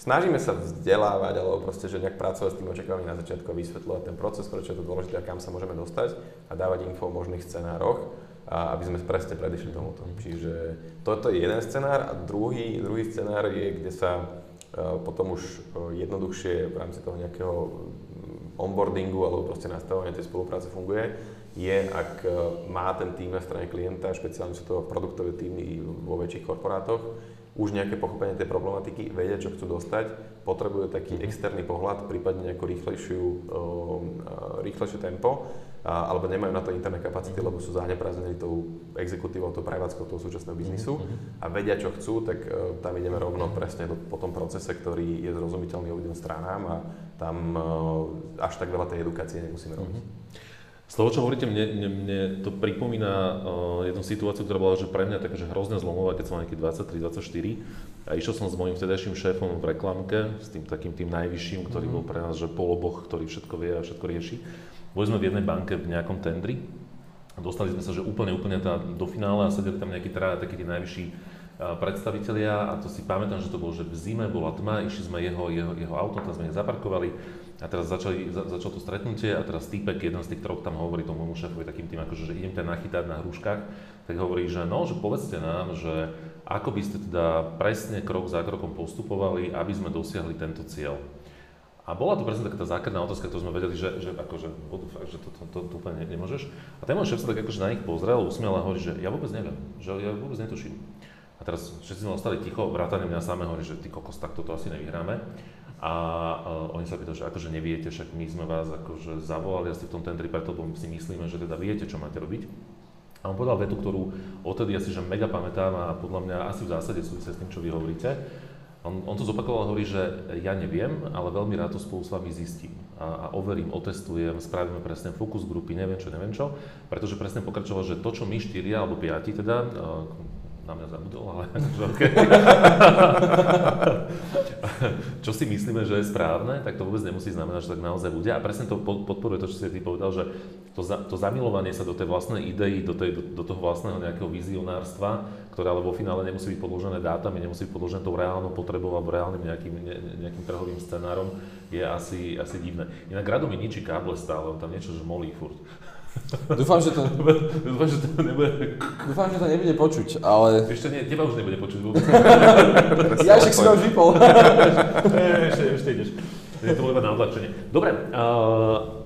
snažíme sa vzdelávať, alebo proste, že nejak pracovať s tým očakávaním na začiatku vysvetľovať ten proces, prečo je to dôležité a kam sa môžeme dostať a dávať info o možných scenároch, a aby sme presne predišli tomuto. Čiže toto je jeden scenár a druhý, druhý scenár je, kde sa potom už jednoduchšie v rámci toho nejakého mm, onboardingu alebo proste nastavovania tej spolupráce funguje, je, ak má ten tým na strane klienta, špeciálne sú to produktové týmy vo väčších korporátoch, už nejaké pochopenie tej problematiky, vedia, čo chcú dostať, potrebujú taký mhm. externý pohľad, prípadne nejakú rýchlejšiu, rýchlejšie tempo, alebo nemajú na to interné kapacity, lebo sú zaneprázdnení tou exekutívou, tou prevádzkou toho súčasného mhm, biznisu mhm. a vedia, čo chcú, tak e, tam ideme rovno presne do, po tom procese, ktorý je zrozumiteľný obidvom stranám a tam e, až tak veľa tej edukácie nemusíme robiť. Z toho, čo hovoríte, mne, mne, mne to pripomína uh, jednu situáciu, ktorá bola že pre mňa taká, že hrozne zlomová, keď som mal nejaký 23-24 a išiel som s mojím vtedajším šéfom v reklamke, s tým takým tým najvyšším, ktorý mm-hmm. bol pre nás, že poloboch, ktorý všetko vie a všetko rieši. Boli sme v jednej banke v nejakom tendri a dostali sme sa, že úplne, úplne tá, do finále a sedeli tam nejakí traja, takí tí najvyšší predstavitelia a to si pamätám, že to bolo, že v zime bola tma, išli sme jeho, jeho, jeho auto, tam sme ich zaparkovali a teraz začali, za, začalo to stretnutie a teraz týpek, jeden z tých troch tam hovorí tomu môjmu šéfovi takým tým, akože, že idem ťa nachytať na hruškách, tak hovorí, že no, že povedzte nám, že ako by ste teda presne krok za krokom postupovali, aby sme dosiahli tento cieľ. A bola to presne taká tá základná otázka, ktorú sme vedeli, že, že, akože, že to, to, to, to úplne nemôžeš. A ten môj šéf sa tak akože na nich pozrel, usmiel a hovorí, že ja vôbec neviem, že ja vôbec netuším. A teraz všetci sme ostali ticho, vrátane mňa samého, že ty kokos, tak toto asi nevyhráme. A uh, oni sa pýtajú, že akože neviete, však my sme vás akože zavolali asi v tom tendri preto, si myslíme, že teda viete, čo máte robiť. A on povedal vetu, ktorú odtedy asi že mega pamätám a podľa mňa asi v zásade súvisia s tým, čo vy hovoríte. On, on to zopakoval a hovorí, že ja neviem, ale veľmi rád to spolu s vami zistím a, a overím, otestujem, spravíme presne fokus grupy, neviem čo, neviem čo, pretože presne pokračoval, že to, čo my štyria alebo piati teda, uh, na mňa zabudol, ale *laughs* akože okay. *laughs* čo si myslíme, že je správne, tak to vôbec nemusí znamenať, že tak naozaj bude. A presne to podporuje to, čo si ty povedal, že to, za, to zamilovanie sa do tej vlastnej idei, do, tej, do, do toho vlastného nejakého vizionárstva, ktoré ale vo finále nemusí byť podložené dátami, nemusí byť podložené tou reálnou potrebou alebo reálnym nejakým, ne, nejakým trhovým scenárom, je asi, asi divné. Inak Rado mi ničí káble stále, on tam niečo, že molí furt. Dúfam, že to... Dúfam, že to nebude... Dúfam, že to nebude počuť, ale... Ešte nie, teba už nebude počuť vôbec. *laughs* ja však si ma už vypol. ešte, ešte ideš. Je to iba na odlačenie. Dobre, uh,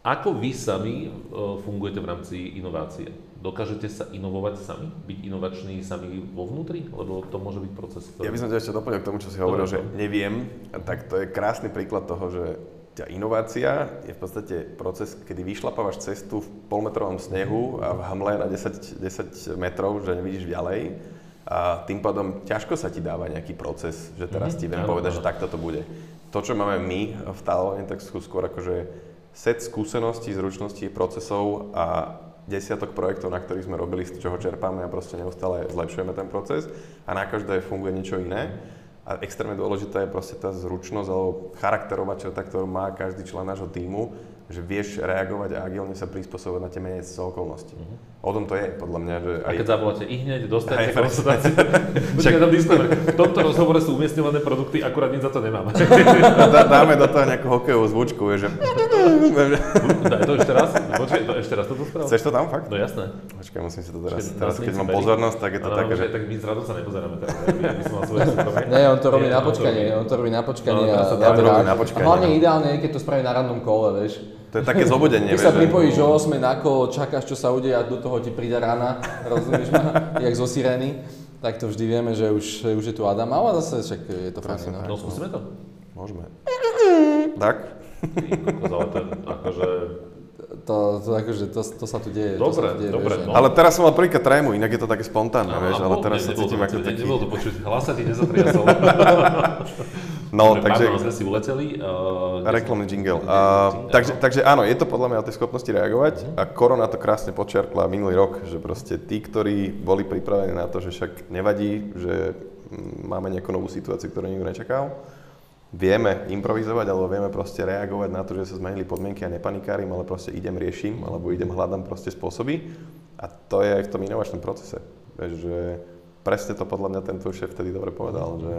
ako vy sami uh, fungujete v rámci inovácie? Dokážete sa inovovať sami? Byť inovační sami vo vnútri? Lebo to môže byť proces, ktorý... Ja by som ťa ešte doplnil k tomu, čo si hovoril, že neviem. Tak to je krásny príklad toho, že tá inovácia je v podstate proces, kedy vyšlapávaš cestu v polmetrovom snehu a v hamle na 10, 10 metrov, že nevidíš ďalej. A tým pádom ťažko sa ti dáva nejaký proces, že teraz mm-hmm. ti viem povedať, že takto to bude. To, čo máme my v Talone, tak sú skôr akože set skúseností, zručností, procesov a desiatok projektov, na ktorých sme robili, z čoho čerpáme a proste neustále zlepšujeme ten proces a na každé funguje niečo iné. A extrémne dôležitá je proste tá zručnosť alebo charakterová črta, ktorú má každý člen nášho týmu, že vieš reagovať a agilne sa prispôsobovať na tie menejúce sa okolnosti. Uh-huh. O tom to je, podľa mňa. Že aj... A keď zavoláte i hneď, dostanete konsultáciu. *laughs* Tam disclaimer. V tomto rozhovore sú umiestňované produkty, akurát nič za to nemám. *laughs* Dáme do toho nejakú hokejovú zvučku, že... *laughs* Daj to ešte raz. Počkaj, to ešte raz toto spravil. Chceš to tam fakt? No jasné. Počkaj, musím si to teraz. Počkej, teraz keď mám pozornosť, tak je to také, že... Tak my z sa nepozeráme. Tak, by som mal svoje Nie, on to robí na počkanie. On to robí na počkanie. On to robí na počkanie. Hlavne ideálne je, keď to spraví na random kole, vieš. To je také zobudenie. Ty sa pripojíš o 8 na kolo, čakáš, čo sa udeje a do toho ti príde rána, rozumieš ma, *laughs* jak zo sirény. Tak to vždy vieme, že už, už je tu Adam, ale zase však je to fajn. No, no skúsime to. Môžeme. Tak? Akože to, to, akože, to, to sa tu deje. Dobre, to tu deje, dobre. Vieš, no. Ale teraz som mal prvýkrát trému, inak je to také spontánne, vieš, ale teraz sa cítim ako taký... Nebolo to počuť, hlas sa ti nezatriasol. *laughs* No, takže... Pardon, sme si uleteli. Uh, reklamný jingle. Uh, takže, takže áno, je to podľa mňa o tej schopnosti reagovať uh-huh. a korona to krásne počiarkla minulý rok, že proste tí, ktorí boli pripravení na to, že však nevadí, že mm, máme nejakú novú situáciu, ktorú nikto nečakal, vieme improvizovať, alebo vieme proste reagovať na to, že sa zmenili podmienky a nepanikárim, ale proste idem, riešim, alebo idem, hľadám proste spôsoby. A to je aj v tom inovačnom procese. Vieš, že presne to podľa mňa tento šéf vtedy dobre povedal, že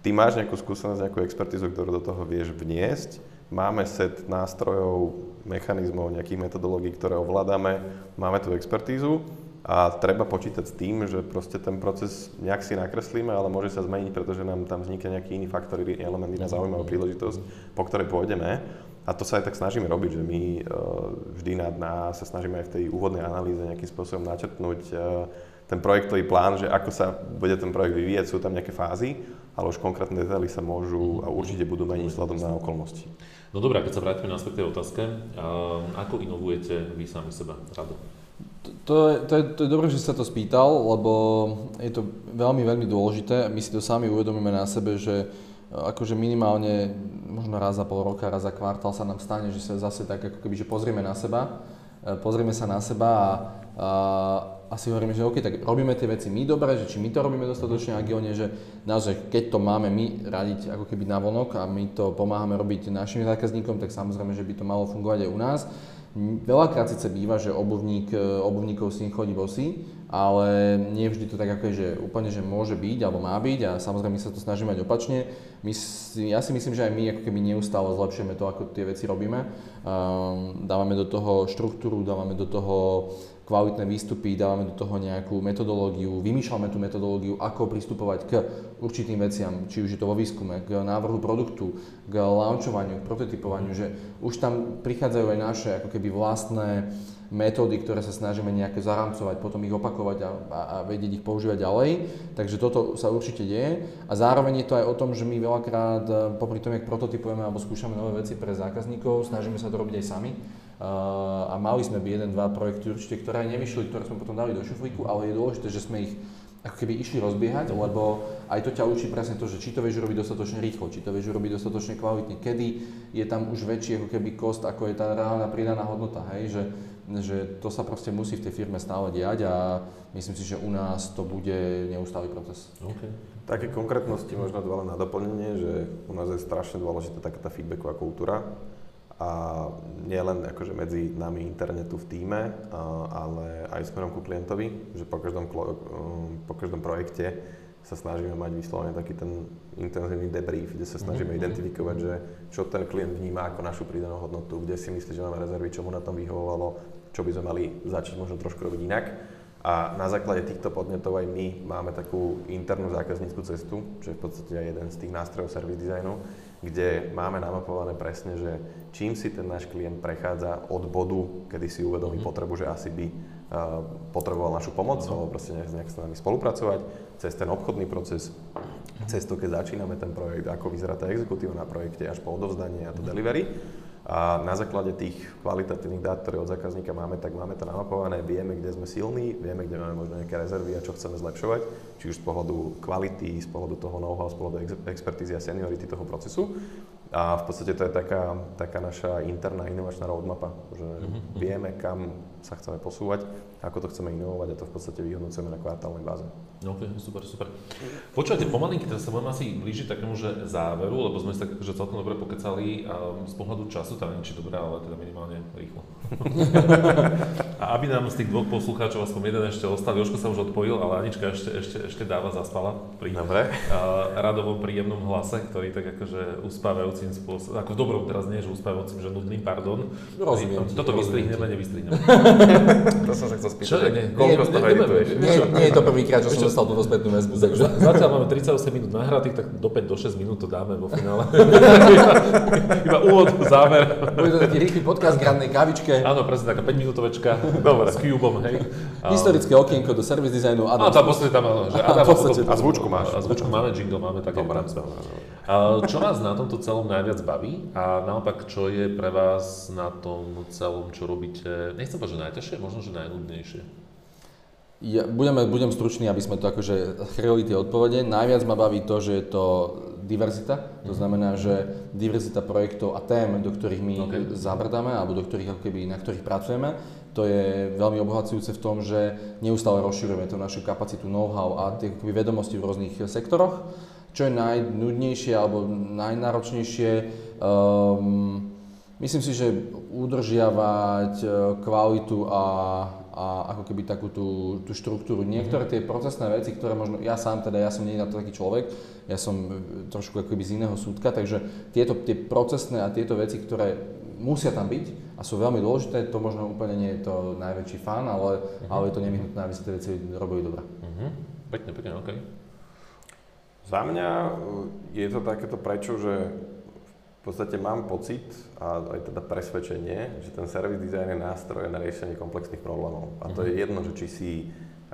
ty máš nejakú skúsenosť, nejakú expertizu, ktorú do toho vieš vniesť, máme set nástrojov, mechanizmov, nejakých metodológií, ktoré ovládame, máme tú expertízu a treba počítať s tým, že proste ten proces nejak si nakreslíme, ale môže sa zmeniť, pretože nám tam vznikne nejaký iný faktor, element, iná zaujímavá príležitosť, po ktorej pôjdeme. A to sa aj tak snažíme robiť, že my uh, vždy na, na, sa snažíme aj v tej úvodnej analýze nejakým spôsobom načrtnúť uh, ten projektový plán, že ako sa bude ten projekt vyvíjať, sú tam nejaké fázy, ale už konkrétne detaily sa môžu a určite budú meniť vzhľadom na okolnosti. No dobré, keď sa vrátime na tej otázke, uh, ako inovujete vy sami seba, Rado? To je, to, je, to je dobré, že sa to spýtal, lebo je to veľmi, veľmi dôležité. My si to sami uvedomíme na sebe, že e, akože minimálne možno raz za pol roka, raz za kvartál sa nám stane, že sa zase tak ako keby, že pozrieme na seba, e, pozrieme sa na seba a, a, a si hovoríme, že OK, tak robíme tie veci my dobre, že či my to robíme dostatočne agilne, že naozaj keď to máme my radiť ako keby na vonok a my to pomáhame robiť našim zákazníkom, tak samozrejme, že by to malo fungovať aj u nás. Veľakrát síce býva, že obuvník, e, obuvníkov si chodí bosí, ale nie vždy to tak ako je, že úplne, že môže byť alebo má byť a samozrejme my sa to snažíme mať opačne. My ja si myslím, že aj my ako keby neustále zlepšujeme to, ako tie veci robíme. Um, dávame do toho štruktúru, dávame do toho kvalitné výstupy, dávame do toho nejakú metodológiu, vymýšľame tú metodológiu, ako pristupovať k určitým veciam, či už je to vo výskume, k návrhu produktu, k launchovaniu, k prototypovaniu, že už tam prichádzajú aj naše ako keby vlastné metódy, ktoré sa snažíme nejaké zaramcovať, potom ich opakovať a, a, a vedieť ich používať ďalej. Takže toto sa určite deje. A zároveň je to aj o tom, že my veľakrát, eh, popri tom, jak prototypujeme alebo skúšame nové veci pre zákazníkov, snažíme sa to robiť aj sami a mali sme by jeden, dva projekty určite, ktoré aj nevyšli, ktoré sme potom dali do šuflíku, ale je dôležité, že sme ich ako keby išli rozbiehať, lebo aj to ťa učí presne to, že či to vieš robiť dostatočne rýchlo, či to vieš robiť dostatočne kvalitne, kedy je tam už väčší ako keby kost, ako je tá reálna pridaná hodnota, hej, že, že to sa proste musí v tej firme stále diať a myslím si, že u nás to bude neustály proces. Okay. Také konkrétnosti možno dva na doplnenie, že u nás je strašne dôležitá taká tá feedbacková kultúra, a nielen akože medzi nami interne tu v týme, ale aj smerom ku klientovi, že po každom, um, po každom projekte sa snažíme mať vyslovene taký ten intenzívny debrief, kde sa snažíme mm-hmm. identifikovať, že čo ten klient vníma ako našu pridanú hodnotu, kde si myslí, že máme rezervy, čo mu na tom vyhovovalo, čo by sme mali začať možno trošku robiť inak. A na základe týchto podnetov aj my máme takú internú zákazníckú cestu, čo je v podstate aj jeden z tých nástrojov service designu, kde máme namapované presne, že čím si ten náš klient prechádza od bodu, kedy si uvedomí mm-hmm. potrebu, že asi by uh, potreboval našu pomoc, mm-hmm. alebo proste nejak, nejak s nami spolupracovať, cez ten obchodný proces, cez to, keď začíname ten projekt, ako vyzerá tá exekutíva na projekte, až po odovzdanie a to delivery. A na základe tých kvalitatívnych dát, ktoré od zákazníka máme, tak máme to namapované, vieme, kde sme silní, vieme, kde máme možno nejaké rezervy a čo chceme zlepšovať, či už z pohľadu kvality, z pohľadu toho know-how, z pohľadu expertízy a seniority toho procesu. A v podstate to je taká, taká naša interná inovačná roadmapa, že mm-hmm. vieme, kam sa chceme posúvať, ako to chceme inovovať a to v podstate vyhodnocujeme na kvartálnej báze. OK, super, super. Počúvajte, pomalinky teraz sa budeme asi blížiť takému, že záveru, lebo sme si tak akože celkom dobre pokecali a z pohľadu času, teda neviem, či dobré, ale teda minimálne rýchlo. *laughs* a aby nám z tých dvoch poslucháčov aspoň jeden ešte ostal, Joško sa už odpojil, ale Anička ešte, ešte, ešte dáva zaspala pri dobre. radovom príjemnom hlase, ktorý tak akože uspávajúcim spôsobom, ako v dobrom teraz nie, že uspávajúcim, že nudným, pardon. Rozumiem. Toto vystrihneme, nevystrihneme. *laughs* *laughs* to som sa chcel spýtať. Čo, nie, Koľko z toho edituješ? Nie, nie, je to prvýkrát, čo som dostal túto spätnú väzbu. Takže... Zatiaľ máme 38 minút nahratých, tak do 5 do 6 minút to dáme vo finále. *laughs* Iba úvod, záver. Bude to taký rýchly podcast k rannej kávičke. Áno, presne taká 5 minútovečka. Dobre. S Cubeom, hej. Historické okienko do service designu. Adam. A tam podstate tam, áno, že Adam, a, podstate, a zvučku máš. A zvučku máme, jingle máme, tak Dobre, čo vás na tomto celom najviac baví a naopak, čo je pre vás na tom celom, čo robíte, nechcem povedať, že najťažšie, možno, že najnudnejšie? Ja, budeme, budem stručný, aby sme to akože chrlili tie odpovede. Najviac ma baví to, že je to diverzita. To mhm. znamená, že diverzita projektov a tém, do ktorých my okay. zabrdáme, alebo do ktorých, ako keby, na ktorých pracujeme, to je veľmi obohacujúce v tom, že neustále rozširujeme tú našu kapacitu know-how a tie akoby, vedomosti v rôznych sektoroch. Čo je najnudnejšie alebo najnáročnejšie, um, myslím si, že udržiavať e, kvalitu a a ako keby takú tú, tú štruktúru. Niektoré tie procesné veci, ktoré možno, ja sám teda, ja som nie na to taký človek, ja som trošku ako keby z iného súdka, takže tieto tie procesné a tieto veci, ktoré musia tam byť a sú veľmi dôležité, to možno úplne nie je to najväčší fan, ale, uh-huh. ale je to nevyhnutné, aby sa tie veci robili dobre. Uh-huh. Pekne, pekne, OK. Za mňa je to takéto prečo, že v podstate mám pocit a aj teda presvedčenie, že ten service design je nástroj na riešenie komplexných problémov. A to je jedno, že či si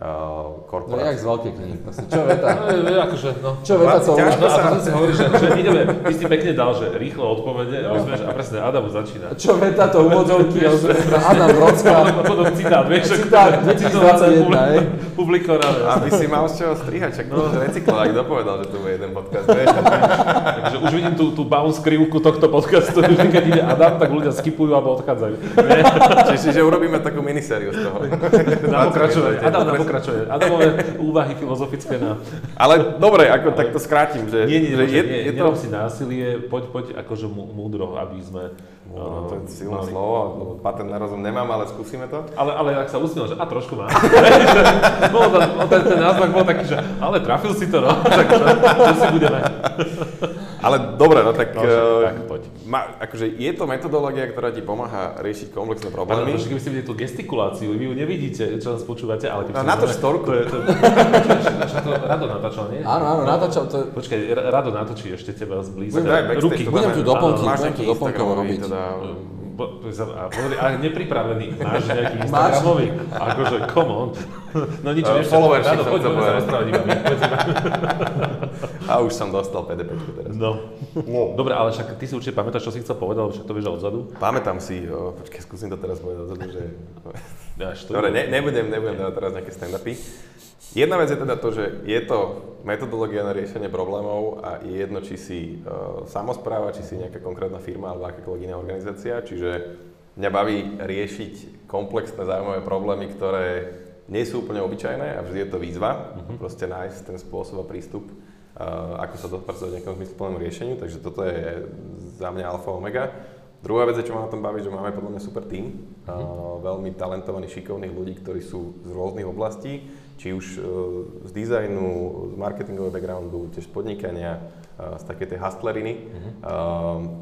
uh, korporácie. No jak z veľkej knihy, čo veta? *laughs* No, akože, no. Čo veta to už? No, a potom si hovorí, že, že ideme, ty si pekne dal, že rýchlo odpovede, no. rozumieš, a presne Adam začína. Čo veta to úvodzovky, *laughs* Adam Brocka. A potom citát, vieš, citát *laughs* 2021, hej. Publikované. Aby si mal z čoho strihať, čak no. recyklovať, kto povedal, že tu bude jeden podcast, vieš? Takže už vidím tú, tú bounce krivku tohto podcastu, že keď ide Adam, tak ľudia skipujú alebo odchádzajú. *laughs* Čiže urobíme takú minisériu z toho. *laughs* Na pokračovanie. Adam na pokračuje. Adamové úvahy filozofické na... Ale dobre, ako ale... tak to skrátim, že... Nie, nie, že je, nie, je to... si násilie, poď, poď akože múdro, aby sme... No, to je silné mali... slovo, patent na rozum nemám, ale skúsime to. Ale, ale ak sa usmiel, že a trošku má. *laughs* bol ten, ten, ten náznak bol taký, že ale trafil si to, no. tak čo, čo si budeme. Ale dobre, no tak... No, uh, tak poď. Ma, akože je to metodológia, ktorá ti pomáha riešiť komplexné problémy. Ale keby ste videli tú gestikuláciu, vy ju nevidíte, čo nás počúvate, ale keby no, na to storku. To je, to, to, Rado natáčal, nie? Áno, áno, natáčal. To... Počkaj, Rado natočí ešte teba zblízka. Ruky. Budem tu doplnky, budem tu doplnkov robiť. Teda, a, a nepripravený. Máš nejaký Instagramový? Akože, come on. No nič, uh, followership som chcel povedať. rozprávať iba *laughs* A už som dostal PDP teraz. No. no. Dobre, ale však ty si určite pamätáš, čo si chcel povedať, však to vieš odzadu. Pamätám si, jo, počkaj, skúsim to teraz povedať odzadu, že... Dobre, ne, nebudem, nebudem dávať teraz nejaké stand-upy. Jedna vec je teda to, že je to metodológia na riešenie problémov a je jedno, či si uh, samozpráva, či si nejaká konkrétna firma alebo akákoľvek iná organizácia. Čiže mňa baví riešiť komplexné zaujímavé problémy, ktoré nie sú úplne obyčajné a vždy je to výzva. Uh-huh. Proste nájsť ten spôsob a prístup, uh, ako sa dopracovať nejakom zmysluplnému riešeniu. Takže toto je za mňa alfa omega. Druhá vec, čo ma na tom baví, že máme podľa mňa super tým, uh, veľmi talentovaných, šikovných ľudí, ktorí sú z rôznych oblastí či už e, z dizajnu, z marketingového backgroundu, tiež z podnikania, e, z také tej hustleriny. Mm-hmm.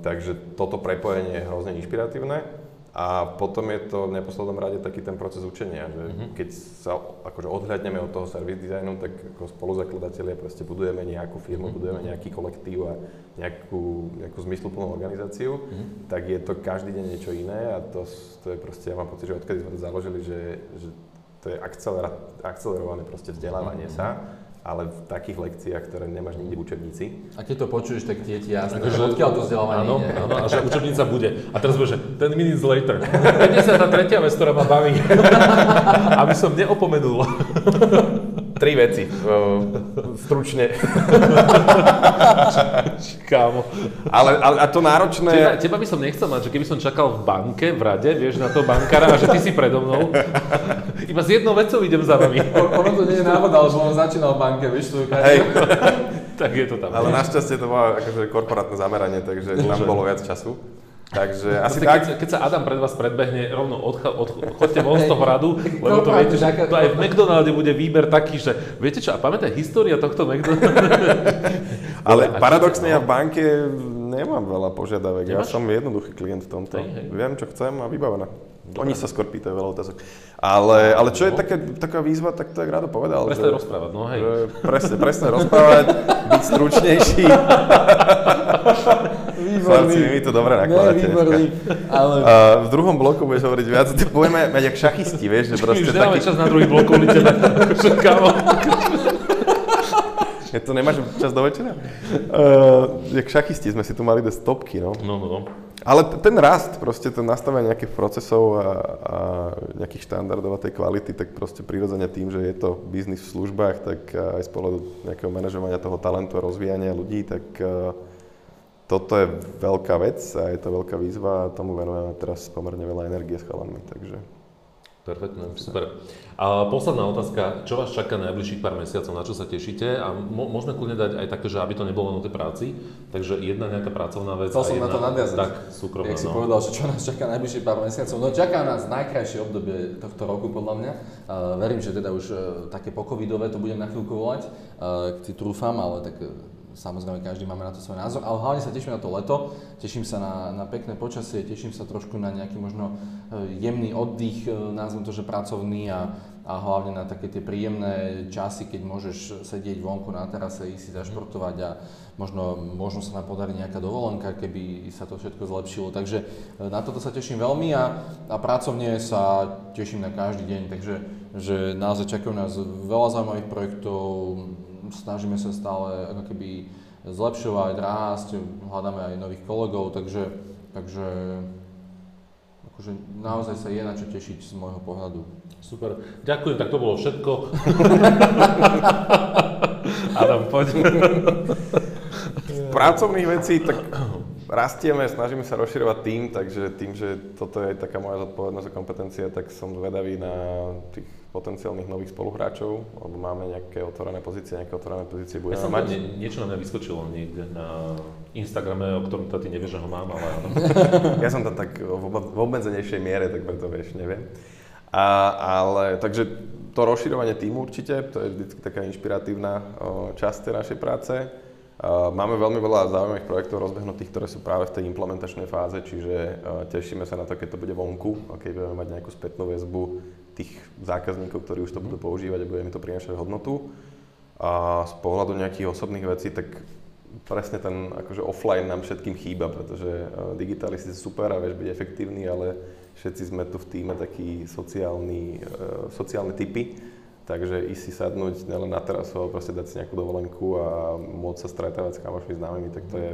takže toto prepojenie je hrozne inšpiratívne. A potom je to v neposlednom rade taký ten proces učenia, že mm-hmm. keď sa akože odhľadneme od toho service designu, tak ako spoluzakladatelia proste budujeme nejakú firmu, mm-hmm. budujeme nejaký kolektív a nejakú, nejakú zmysluplnú organizáciu, mm-hmm. tak je to každý deň niečo iné a to, to je proste, ja mám pocit, že odkedy sme to založili, že, že to je akcelerované proste vzdelávanie sa, ale v takých lekciách, ktoré nemáš nikde v učebnici. A keď to počuješ, tak tie ti jasné, že odkiaľ to vzdelávanie áno, ide. Áno, a že učebnica bude. A teraz bude, že 10 minutes later. *laughs* 53. vec, ktorá ma baví. *laughs* Aby som neopomenul. *laughs* Tri veci. Uh, stručne. *laughs* Kámo. Ale, ale a to náročné... Teba, teba by som nechcel mať, že keby som čakal v banke, v rade, vieš, na toho bankára a že ty si predo mnou. *laughs* Iba s jednou vecou idem za vami. ono to nie je náhoda, lebo on začínal v banke, vieš, tu Hej. *laughs* tak je to tam. Ale našťastie to bolo akože korporátne zameranie, takže tam bolo viac času. Takže asi tak... Keď, keď sa Adam pred vás predbehne, rovno odcha, od, chodte von z toho radu, lebo to viete, že to aj v McDonalde bude výber taký, že viete čo, a pamätaj, história tohto McDonalda. *laughs* Ale paradoxne ja v banke nemám veľa požiadavek, ja som jednoduchý klient v tomto. Hej, hej. Viem, čo chcem a vybavené. Dobre. Oni sa skôr pýtajú veľa otázok. Ale, ale čo je no. také, taká výzva, tak to je Rado povedal. Presne rozprávať, no hej. Že presne, presne rozprávať, byť stručnejší. *laughs* Výborný. Chlapci, vy to dobre nakladáte. výborný. Ale... A v druhom bloku budeš hovoriť viac, ty budeme mať jak šachisti, vieš, že proste Už nemáme taký... čas na druhý blok kvôli tebe. *laughs* Je to nemáš čas do večera? Uh, jak šachisti sme si tu mali dať stopky, no. No, no, no. Ale ten rast, proste ten nastavenie nejakých procesov a, a nejakých štandardov a tej kvality, tak proste prirodzene tým, že je to biznis v službách, tak aj z pohľadu nejakého manažovania toho talentu a rozvíjania ľudí, tak uh, toto je veľká vec a je to veľká výzva a tomu venujeme teraz pomerne veľa energie s chalanmi, takže... Perfektné, super. A posledná otázka, čo vás čaká najbližších pár mesiacov, na čo sa tešíte? A môžeme kľudne dať aj takto, že aby to nebolo len o tej práci, takže jedna nejaká pracovná vec. Chcel som jedna, na to nadviazať. Tak, súkromná, Jak si no. povedal, že čo nás čaká najbližších pár mesiacov. No čaká nás najkrajšie obdobie tohto roku podľa mňa. Uh, verím, že teda už uh, také pokovidové to budem na chvíľku volať, uh, si trúfam, ale tak uh, samozrejme každý máme na to svoj názor, ale hlavne sa teším na to leto, teším sa na, na pekné počasie, teším sa trošku na nejaký možno e, jemný oddych, e, názvem to, že pracovný a, a hlavne na také tie príjemné časy, keď môžeš sedieť vonku na terase, ísť si zašportovať a možno, možno sa nám podarí nejaká dovolenka, keby sa to všetko zlepšilo. Takže e, na toto sa teším veľmi a, a pracovne sa teším na každý deň, takže že naozaj čakajú nás veľa zaujímavých projektov, snažíme sa stále ako keby zlepšovať, rásť, hľadáme aj nových kolegov, takže, takže akože naozaj sa je na čo tešiť z môjho pohľadu. Super. Ďakujem, tak to bolo všetko. *laughs* Adam, poď. Pracovných vecí, tak rastieme, snažíme sa rozširovať tým, takže tým, že toto je taká moja zodpovednosť a kompetencia, tak som zvedavý na tých potenciálnych nových spoluhráčov, lebo máme nejaké otvorené pozície, nejaké otvorené pozície budeme ja som mať. Nie, niečo na mňa vyskočilo niekde na Instagrame, o ktorom ty nevieš, že ho mám, ale áno. *laughs* ja som tam tak v obmedzenejšej miere, tak preto vieš, neviem. A, ale, takže to rozširovanie týmu určite, to je vždy taká inšpiratívna časť tej našej práce. Máme veľmi veľa zaujímavých projektov rozbehnutých, ktoré sú práve v tej implementačnej fáze, čiže tešíme sa na to, keď to bude vonku a keď budeme mať nejakú spätnú väzbu tých zákazníkov, ktorí už to budú používať a bude mi to prinášať hodnotu. A z pohľadu nejakých osobných vecí, tak presne ten akože offline nám všetkým chýba, pretože digitalisti sú super a vieš byť efektívny, ale všetci sme tu v týme takí sociálni, uh, sociálne typy, takže ísť si sadnúť nielen na terasu, ale proste dať si nejakú dovolenku a môcť sa stretávať s kamošmi známymi, tak to je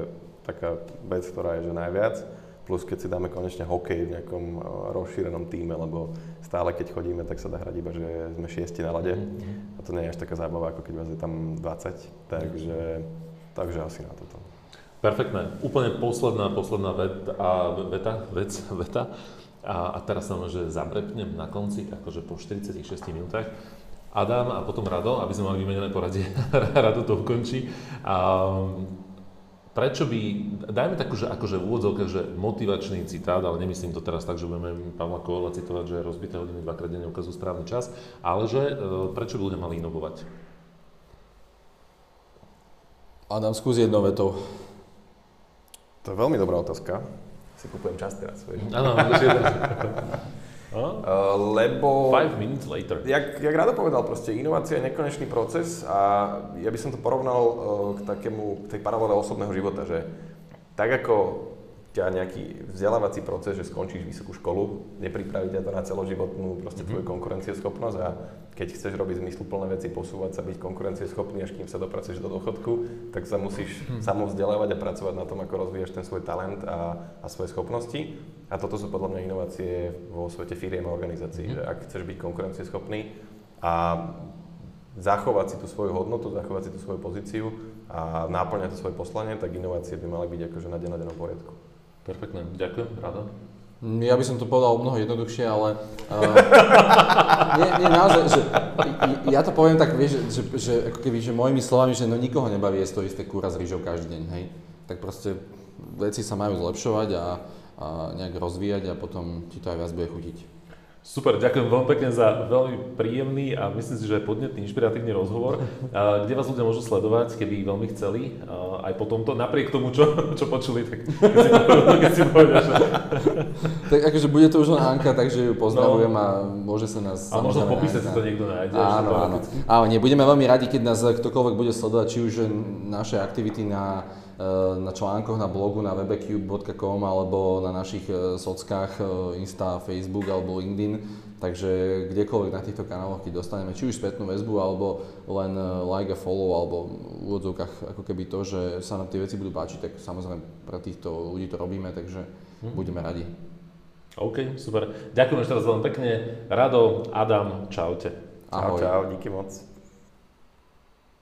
taká vec, ktorá je že najviac. Plus keď si dáme konečne hokej v nejakom uh, rozšírenom týme, lebo stále keď chodíme, tak sa dá hrať iba, že sme šiesti na lade. Mm-hmm. A to nie je až taká zábava, ako keď vás je tam 20. Takže, takže asi na toto. Perfektné. Úplne posledná, posledná veta, veta, vec, veta. A, a teraz sa že zabrepnem na konci, akože po 46 minútach. Adam a potom Rado, aby sme mali vymenené poradie, *laughs* Rado to ukončí. A, prečo by, dajme takú, že akože v úvodzovkách, že motivačný citát, ale nemyslím to teraz tak, že budeme Pavla Kovala citovať, že rozbité hodiny dvakrát denne ukazujú správny čas, ale že e, prečo by ľudia mali inovovať? Adam, skús jednou vetou. To je veľmi dobrá otázka si kupujem čas teraz, vieš. Áno, *laughs* Uh, lebo... Five minutes later. Jak, jak Rado povedal, proste inovácia je nekonečný proces a ja by som to porovnal uh, k takému, k tej paralele osobného života, že tak ako ťa nejaký vzdelávací proces, že skončíš vysokú školu, nepripraví ťa to na celoživotnú proste mm-hmm. tvoju konkurencieschopnosť a keď chceš robiť zmysluplné veci, posúvať sa, byť konkurencieschopný, až kým sa dopracuješ do dôchodku, tak sa musíš mm. samovzdelávať a pracovať na tom, ako rozvíjaš ten svoj talent a, a svoje schopnosti. A toto sú podľa mňa inovácie vo svete firiem a organizácií, mm. že ak chceš byť konkurencieschopný a zachovať si tú svoju hodnotu, zachovať si tú svoju pozíciu a náplňať to svoje poslanie, tak inovácie by mali byť akože na dennom poriadku. Perfektné, ďakujem, Rado. Ja by som to povedal o mnoho jednoduchšie, ale uh, nie, nie, naozaj, že ja to poviem tak, vieš, že, že, ako keby, že mojimi slovami, že no nikoho nebaví jesť to isté kúra s rýžou každý deň, hej. Tak proste veci sa majú zlepšovať a, a nejak rozvíjať a potom ti to aj viac bude chutiť. Super, ďakujem veľmi pekne za veľmi príjemný a myslím si, že podnetný, inšpiratívny rozhovor. Kde vás ľudia môžu sledovať, keby veľmi chceli, aj po tomto, napriek tomu, čo, čo počuli, tak *laughs* keď si povedal, že... Tak akože bude to už len Anka, takže ju pozdravujem no. a môže sa nás... A možno v popise si to niekto nájde. Áno, áno. Áno, nie, budeme veľmi radi, keď nás ktokoľvek bude sledovať, či už naše aktivity na na článkoch na blogu na webecube.com alebo na našich eh, sockách eh, Insta, Facebook alebo LinkedIn. Takže kdekoľvek na týchto kanáloch, keď dostaneme či už spätnú väzbu, alebo len like a follow, alebo v úvodzovkách ako keby to, že sa nám tie veci budú páčiť, tak samozrejme pre týchto ľudí to robíme, takže hm. budeme radi. OK, super. Ďakujem ešte raz veľmi pekne. Rado, Adam, čaute. Ahoj. Čau, čau, díky moc.